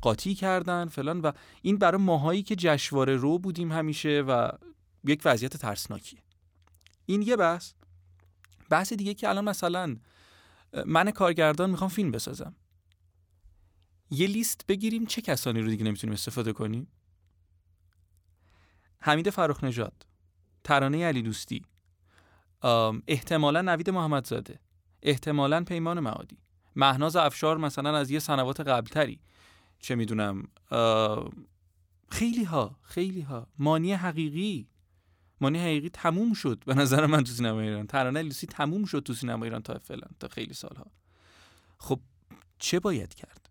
قاطی کردن فلان و این برای ماهایی که جشنواره رو بودیم همیشه و یک وضعیت ترسناکیه. این یه بحث. بحث دیگه که الان مثلا من کارگردان می‌خوام فیلم بسازم. یه لیست بگیریم چه کسانی رو دیگه نمی‌تونیم استفاده کنیم؟ حمید فراخ نژاد ترانه علی دوستی احتمالا نوید محمدزاده احتمالا پیمان معادی مهناز افشار مثلا از یه سنوات قبلتری. چه می‌دونم خیلی ها خیلی ها مانی حقیقی. مانی حقیقی تموم شد. به نظر من تو سینما ایران. ترانه لیسی تموم شد تو سینما ایران تا فعلا تا خیلی سالها. خب چه باید کرد؟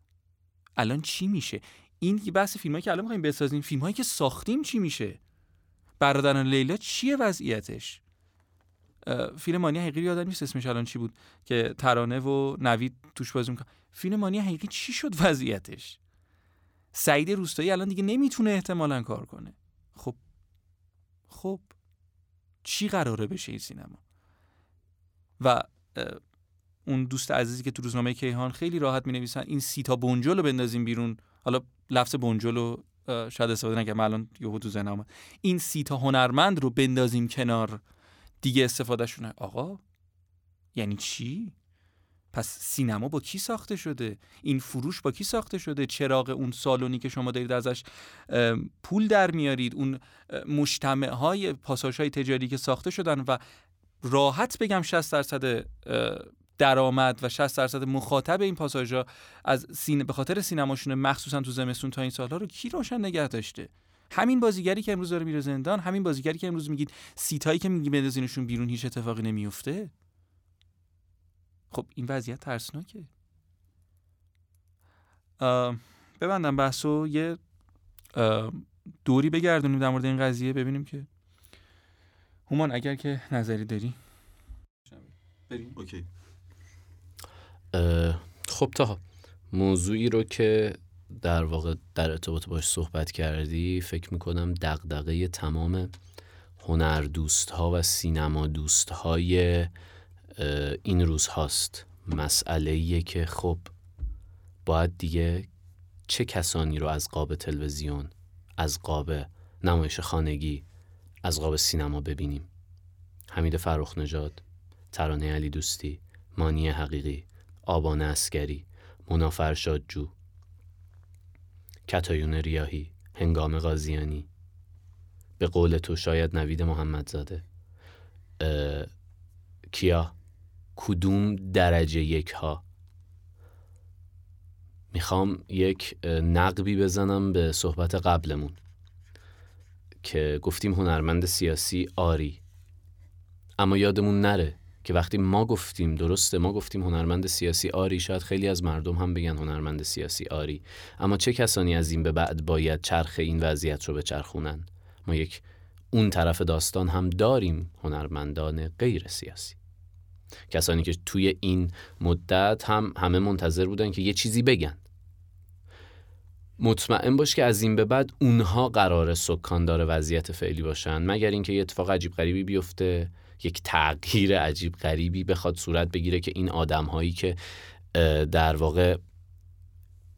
الان چی میشه؟ این بحث فیلمایی که الان می‌خوایم بسازیم. فیلم هایی که ساختیم چی میشه؟ برادران لیلا چیه وضعیتش؟ فیلم مانی حقیقی یادم نیست اسمش الان چی بود که ترانه و نوید توش بازی می‌کنه فیلم مانی حقیقی چی شد وضعیتش؟ سعید روستایی الان دیگه نمی‌تونه احتمالا کار کنه. خب خب. چی قراره بشه این سینما؟ و اون دوست عزیزی که تو روزنامه کیهان خیلی راحت می نویسن این سیتا بنجل رو بندازیم بیرون. حالا لفظ بنجل رو شاید استفاده نکنم الان یهو تو ذهنم این سی تا هنرمند رو بندازیم کنار دیگه استفادهشونه آقا یعنی چی؟ پس سینما با کی ساخته شده؟ این فروش با کی ساخته شده؟ چراغ اون سالونی که شما دارید ازش پول در میارید؟ اون مجتمع های پاساژ های تجاری که ساخته شدن و راحت بگم 60 درصد درآمد و 60 درصد مخاطب این پاساژها از سینه به خاطر سینماشون مخصوصا تو زمستون تا این سالها رو کی روشن نگه داشته؟ همین بازیگری که امروز داره میره زندان همین بازیگری که امروز میگید سیتایی که میگی بندازینشون بیرون هیچ اتفاقی نمیفته خب این وضعیت ترسناکه. ببندم بحثو یه دوری بگردونیم در مورد این قضیه ببینیم که. هومان اگر که نظری داری. بریم. اوکی. خب تا موضوعی رو که در واقع در ارتباط باش صحبت کردی فکر می‌کنم دقدقه تمام هنر دوست ها و سینما دوست های این روز هاست. مسئله که خب باید دیگه چه کسانی رو از قاب تلویزیون از قاب نمایش خانگی از قاب سینما ببینیم؟ حمید فرخ نجاد ترانه علی دوستی مانی حقیقی آبان اسکری منافر شادجو کتایون ریاهی هنگام غازیانی. به قول تو شاید نوید محمدزاده. کیا؟ کدوم درجه یک ها؟ می‌خوام یک نقبی بزنم به صحبت قبلمون که گفتیم هنرمند سیاسی آری. اما یادمون نره که وقتی ما گفتیم درسته ما گفتیم هنرمند سیاسی آری شاید خیلی از مردم هم بگن هنرمند سیاسی آری. اما چه کسانی از این به بعد باید چرخ این وضعیت رو به چرخونن ما یک اون طرف داستان هم داریم هنرمندان غیر سیاسی. کسانی که توی این مدت هم همه منتظر بودن که یه چیزی بگن. مطمئن باش که از این به بعد اونها قرار سکاندار وضعیت فعلی باشن مگر اینکه یه اتفاق عجیب غریبی بیفته یک تغییر عجیب غریبی بخواد صورت بگیره که این آدم هایی که در واقع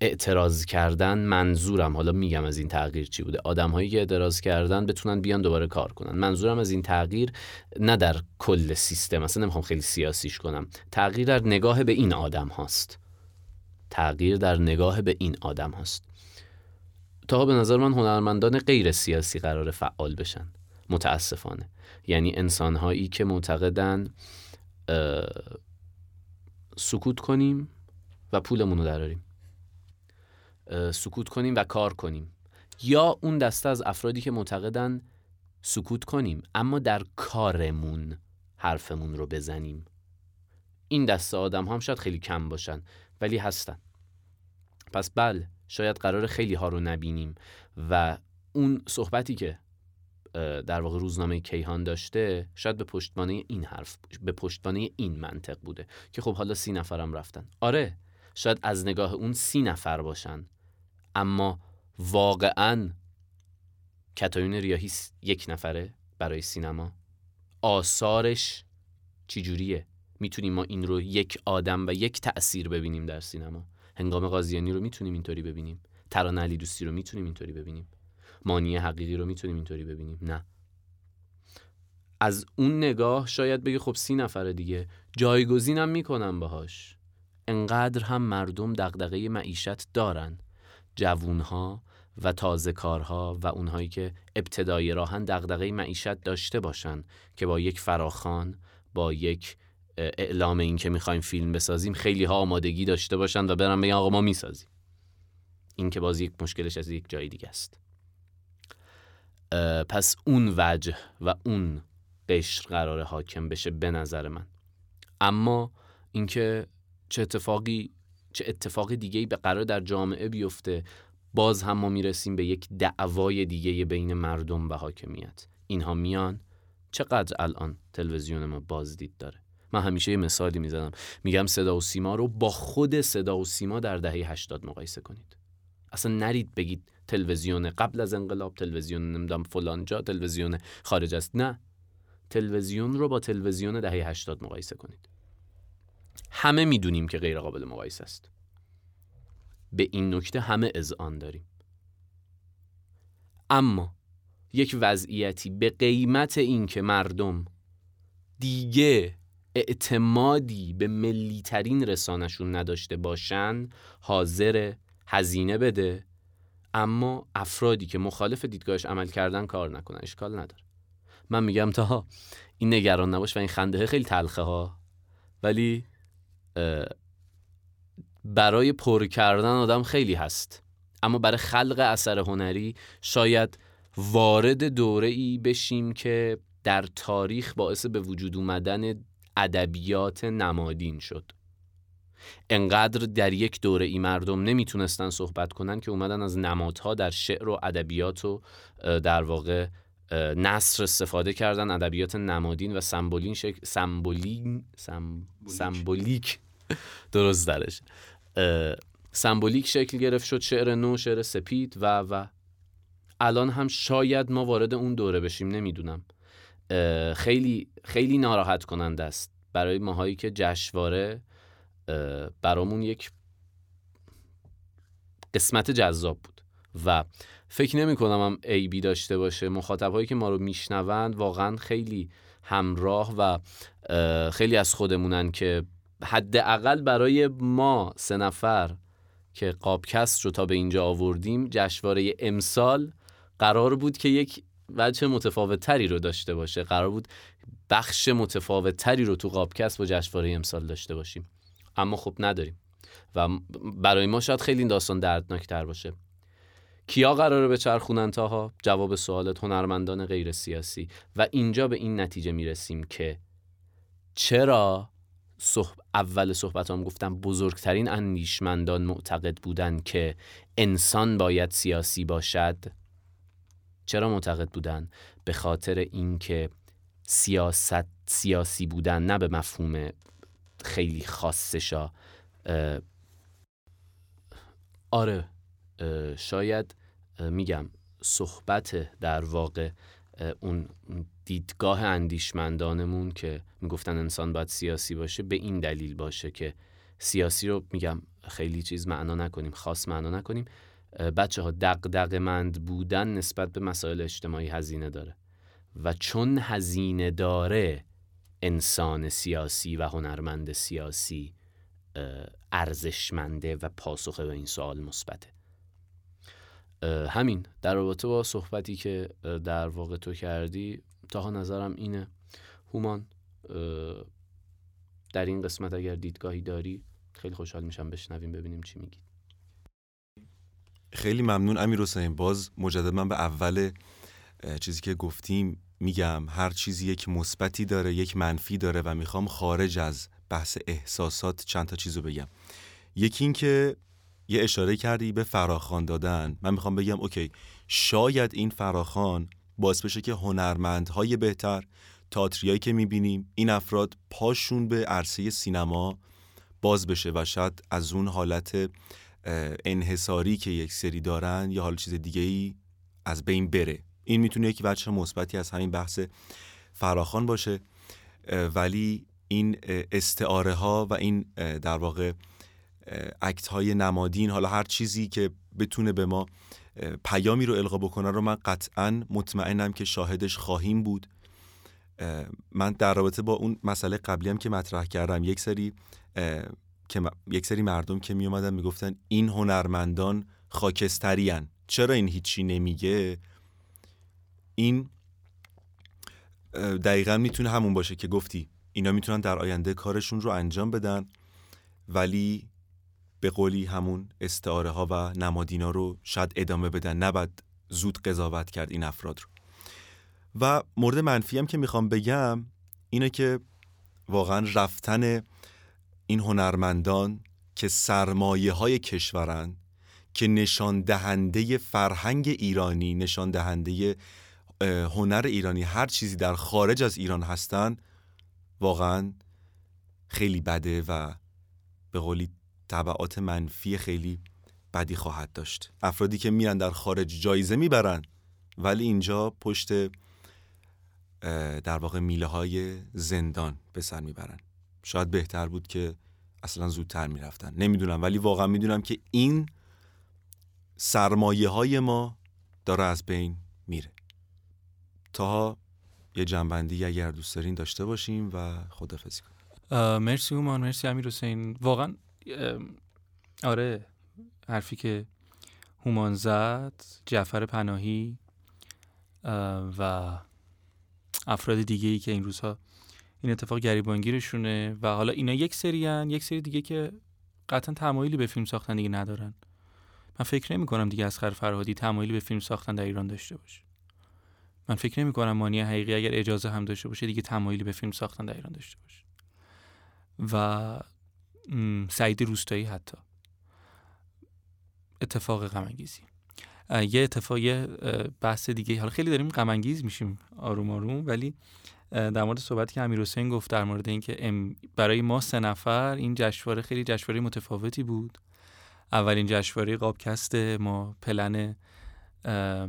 اعتراض کردن منظورم. حالا میگم از این تغییر چی بوده. آدم هایی که اعتراض کردن بتونن بیان دوباره کار کنن. منظورم از این تغییر نه در کل سیستم اصلا نمی‌خوام خیلی سیاسیش کنم. تغییر در نگاه به این آدم هاست. تغییر در نگاه به این آدم هاست. تا به نظر من هنرمندان غیر سیاسی قرار فعال بشن. متاسفانه. یعنی انسان هایی که معتقدن سکوت کنیم و پولمون رو دراریم. سکوت کنیم و کار کنیم. یا اون دسته از افرادی که معتقدن سکوت کنیم اما در کارمون حرفمون رو بزنیم. این دسته آدم هم شاید خیلی کم باشن ولی هستن. پس بله شاید قرار خیلی ها رو نبینیم و اون صحبتی که در واقع روزنامه کیهان داشته شاید به پشتوانه این حرف به پشتوانه این منطق بوده که خب حالا سی نفرم رفتن. آره شاید از نگاه اون سی نفر باشن. اما واقعا کتایون ریاهی یک نفره برای سینما. آثارش چجوریه؟ می‌تونیم ما این رو یک آدم و یک تأثیر ببینیم در سینما. هنگام قاضیانی رو می‌تونیم اینطوری ببینیم. ترانه علی دوستی رو می‌تونیم اینطوری ببینیم. مانی حقیقی رو می‌تونیم اینطوری ببینیم. نه. از اون نگاه شاید بگه خب سی نفر دیگه. جایگزینم می‌کنم باهاش. انقدر هم مردم دغدغه معیشت دارن. جوونها و تازه کارها و اونهایی که ابتدای راهن دغدغه معیشت داشته باشن که با یک فراخان با یک اعلام این که می‌خوایم فیلم بسازیم خیلی ها آمادگی داشته باشن و برن بگن آقا ما می‌سازیم. این که باز یک مشکلش از یک جای دیگه است. پس اون وجه و اون قشر قرار حاکم بشه به نظر من. اما اینکه چه اتفاقی چه اتفاق دیگه ای به قرار در جامعه بیفته باز هم ما می‌رسیم به یک دعوای دیگه بین مردم و حاکمیت. اینها میان. چقدر الان تلویزیون ما بازدید داره؟ من همیشه یه مثالی می‌زنم. میگم صدا و سیما رو با خود صدا و سیما در دهه 80 مقایسه کنید. اصلا نرید بگید تلویزیون قبل از انقلاب تلویزیون نمی‌دونم فلان جا تلویزیون خارج است. نه. تلویزیون رو با تلویزیون دهه 80 مقایسه کنید. همه می‌دونیم که غیر قابل مقایسه است. به این نکته همه اذعان داریم. اما یک وضعیتی به قیمت اینکه مردم دیگه اعتمادی به ملیترین رسانشون نداشته باشن حاضر هزینه بده اما افرادی که مخالف دیدگاهش عمل کردن کار نکنن اشکال نداره. من میگم تا این نگران نباش و این خنده خیلی تلخه ها. ولی برای پر کردن آدم خیلی هست. اما برای خلق اثر هنری شاید وارد دوره ای بشیم که در تاریخ باعث به وجود اومدن ادبیات نمادین شد. انقدر در یک دوره ای مردم نمی‌تونستن صحبت کنن که اومدن از نمادها در شعر و ادبیات و در واقع نصر استفاده کردن ادبیات نمادین و سمبولین شکل سمبولین سمبولیک. درست درش. سمبولیک شکل گرفت شد شعر نو شعر سپید و و الان هم شاید ما وارد اون دوره بشیم نمی‌دونم. خیلی خیلی ناراحت کننده است برای ماهایی که جشنواره برامون یک قسمت جذاب بود. و فکر نمی کنم هم عیبی داشته باشه. مخاطب هایی که ما رو میشنوند واقعا خیلی همراه و خیلی از خودمونن که حداقل برای ما سه نفر که قابکست رو تا به اینجا آوردیم جشنواره امسال قرار بود که یک وجه متفاوت تری رو داشته باشه. قرار بود بخش متفاوت تری رو تو قابکست با جشنواره امسال داشته باشیم. اما خب نداریم و برای ما شاید خیلی داستان دردناک تر باشه. کیا قراره به چرخونن تاها؟ جواب سوالت هنرمندان غیر سیاسی. و اینجا به این نتیجه می‌رسیم که چرا صحب... اول صحبت هم گفتم بزرگترین اندیشمندان معتقد بودن که انسان باید سیاسی باشد؟ چرا معتقد بودن؟ به خاطر اینکه سیاست سیاسی بودن نه به مفهوم خیلی خاصشا آره شاید میگم صحبت در واقع اون دیدگاه اندیشمندانمون که می‌گفتن انسان باید سیاسی باشه به این دلیل باشه که سیاسی رو میگم خیلی چیز معنا نکنیم خاص معنا نکنیم. بچه ها دق مند بودن نسبت به مسائل اجتماعی هزینه داره. و چون هزینه داره انسان سیاسی و هنرمند سیاسی ارزشمنده و پاسخ به این سوال مثبته. همین در رابطه با صحبتی که در واقع تو کردی تاها نظرم اینه. هومان در این قسمت اگر دیدگاهی داری خیلی خوشحال میشم بشنویم ببینیم چی میگی. خیلی ممنون امیر حسین. باز مجدد به اول چیزی که گفتیم میگم. هر چیزی یک مثبتی داره یک منفی داره و می‌خوام خارج از بحث احساسات چند تا چیزو بگم. یکی این که یه اشاره کردی به فراخان دادن. من می‌خوام بگم اوکی شاید این فراخان باعث بشه که هنرمندهای بهتر تاتریایی که می‌بینیم این افراد پاشون به عرصه سینما باز بشه و شاید از اون حالت انحصاری که یک سری دارن یا حال چیز دیگه ای از بین بره. این می‌تونه یک وجه مثبتی از همین بحث فراخان باشه. ولی این استعاره ها و این در واقع اکت های نمادین حالا هر چیزی که بتونه به ما پیامی رو القا بکنه رو من قطعا مطمئنم که شاهدش خواهیم بود. من در رابطه با اون مسئله قبلی هم که مطرح کردم یک سری که یک سری مردم که می اومدن می‌گفتن این هنرمندان خاکستریان چرا این هیچی نمیگه؟ این دقیقا می‌تونه همون باشه که گفتی. اینا می‌تونن در آینده کارشون رو انجام بدن ولی به قولی همون استعاره ها و نمادینا رو شاید ادامه بدن. نباید زود قضاوت کرد این افراد رو. و مورد منفی هم که می‌خوام بگم اینه که واقعا رفتن این هنرمندان که سرمایه های کشورن که نشان دهنده فرهنگ ایرانی نشان دهنده هنر ایرانی هر چیزی در خارج از ایران هستن واقعا خیلی بده و به قولی طبعات منفی خیلی بدی خواهد داشت. افرادی که میرن در خارج جایزه می‌برن ولی اینجا پشت در واقع میله های زندان به سر می‌برن. شاید بهتر بود که اصلا زودتر می‌رفتن. نمی‌دونم ولی واقعا می‌دونم که این سرمایه های ما داره از بین میره. تا یه جنبندی اگر دوست دارین داشته باشیم و خدافزی کنیم. مرسی اومان مرسی امیر حسین. واقعا آره حرفی که هومان زد جعفر پناهی و افراد دیگه ای که این روزها این اتفاق گریبانگیرشونه و حالا اینا یک سری هن. یک سری دیگه که قطعا تمایلی به فیلم ساختن دیگه ندارن من فکر نمی کنم دیگه اسخر فرهادی تمایلی به فیلم ساختن در ایران داشته باشه من فکر نمی کنم مانی حقیقی اگر اجازه هم داشته باشه دیگه تمایلی به فیلم ساختن در ایران داشته باشه و سعید روستایی حتی. اتفاق غم یه اتفاق یه بحث دیگه. حالا خیلی داریم غم میشیم آروم آروم ولی در مورد صحبتی که امیر حسین گفت در مورد اینکه برای ما سه نفر این جشنواره خیلی جشنواره متفاوتی بود. اولین جشنواره قابکست ما پلن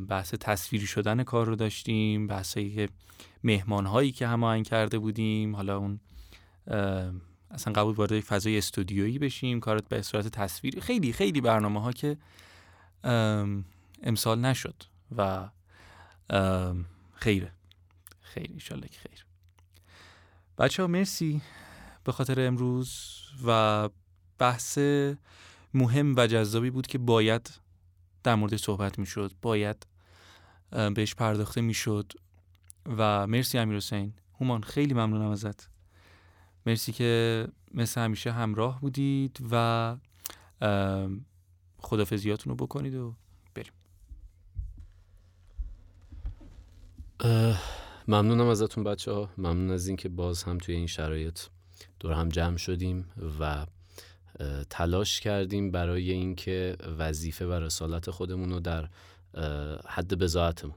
بحث تصویری شدن کار رو داشتیم بحث مهمان هایی که هماهنگ کرده بودیم حالا اون اصلا قبول وارد یک فضای استودیویی بشیم کارت به صورت تصویری. خیلی خیلی برنامه ها که امسال نشد و خیره. خیر ایشالله که خیر. بچه ها مرسی به خاطر امروز و بحث مهم و جذابی بود که باید در مورد صحبت می‌شد باید بهش پرداخته می‌شد. و مرسی امیر حسین هومان خیلی ممنونم ازت. مرسی که مثل همیشه همراه بودید و خدافزیاتون رو بکنید و بریم. ممنونم ازتون بچه ها ممنون از اینکه باز هم توی این شرایط دور هم جمع شدیم و تلاش کردیم برای اینکه وظیفه و رسالت خودمون رو در حد بزاعتمون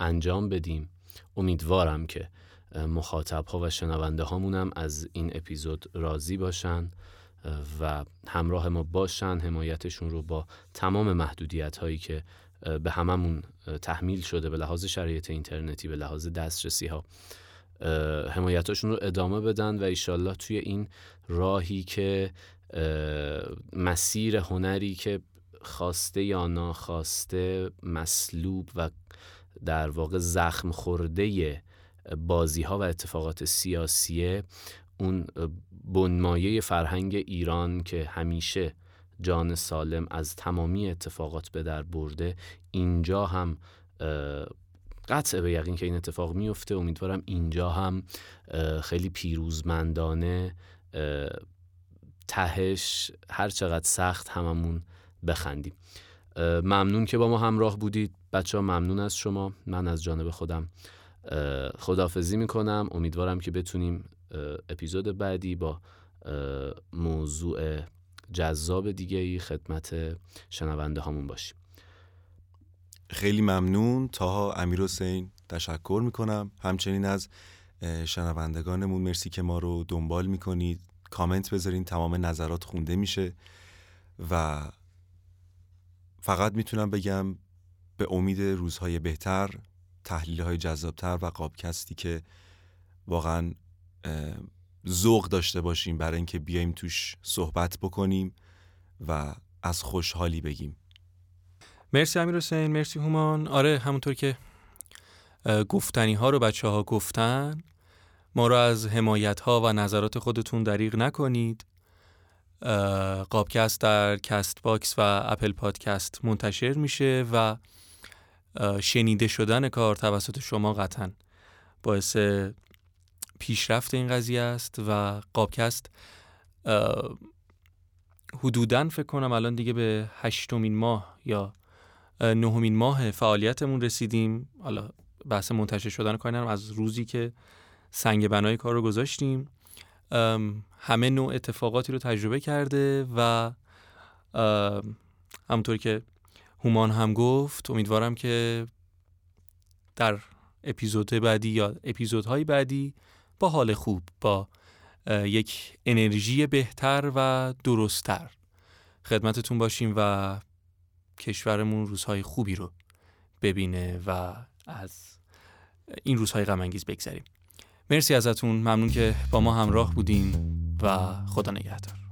انجام بدیم. امیدوارم که مخاطب ها و شنونده هامونم از این اپیزود راضی باشن و همراه ما باشن حمایتشون رو با تمام محدودیت هایی که به هممون تحمیل شده به لحاظ شرایط اینترنتی به لحاظ دسترسی ها حمایتاشون رو ادامه بدن و ایشالله توی این راهی که مسیر هنری که خواسته یا ناخواسته مسلوب و در واقع زخم خورده بازی ها و اتفاقات سیاسیه اون بنمایه فرهنگ ایران که همیشه جان سالم از تمامی اتفاقات به در برده اینجا هم قطع به یقین که این اتفاق میفته امیدوارم اینجا هم خیلی پیروزمندانه تهش هر چقدر سخت هممون بخندیم. ممنون که با ما همراه بودید. بچه ها ممنون از شما. من از جانب خودم خدافزی می‌کنم. امیدوارم که بتونیم اپیزود بعدی با موضوع جذاب دیگه ای خدمت شنونده هامون باشیم. خیلی ممنون. تاها امیر حسین تشکر می‌کنم. همچنین از شنوندگانمون مرسی که ما رو دنبال می‌کنید. کامنت بذارین تمام نظرات خونده میشه. و فقط می‌تونم بگم به امید روزهای بهتر تحلیل های جذابتر و قابکستی که واقعا ذوق داشته باشیم برای اینکه بیایم توش صحبت بکنیم و از خوشحالی بگیم. مرسی امیر حسین مرسی هومان. آره همونطور که گفتنی ها رو بچه ها گفتن ما رو از حمایت ها و نظرات خودتون دریغ نکنید. قابکست در Castbox و Apple Podcast منتشر میشه و شنیده شدن کار توسط شما قطعا باعث پیشرفت این قضیه است و قابکست حدودا فکر کنم الان دیگه به هشتمین ماه یا نهمین ماه فعالیتمون رسیدیم. حالا بحث منتشر شدن کار از روزی که سنگ بنای کار رو گذاشتیم همه نوع اتفاقاتی رو تجربه کرده و همونطور که هومان هم گفت امیدوارم که در اپیزود بعدی یا اپیزودهای بعدی با حال خوب با یک انرژی بهتر و درستتر خدمتتون باشیم و کشورمون روزهای خوبی رو ببینه و از این روزهای غمانگیز بگذریم. مرسی ازتون. ممنون که با ما همراه بودین و خدا نگهدار.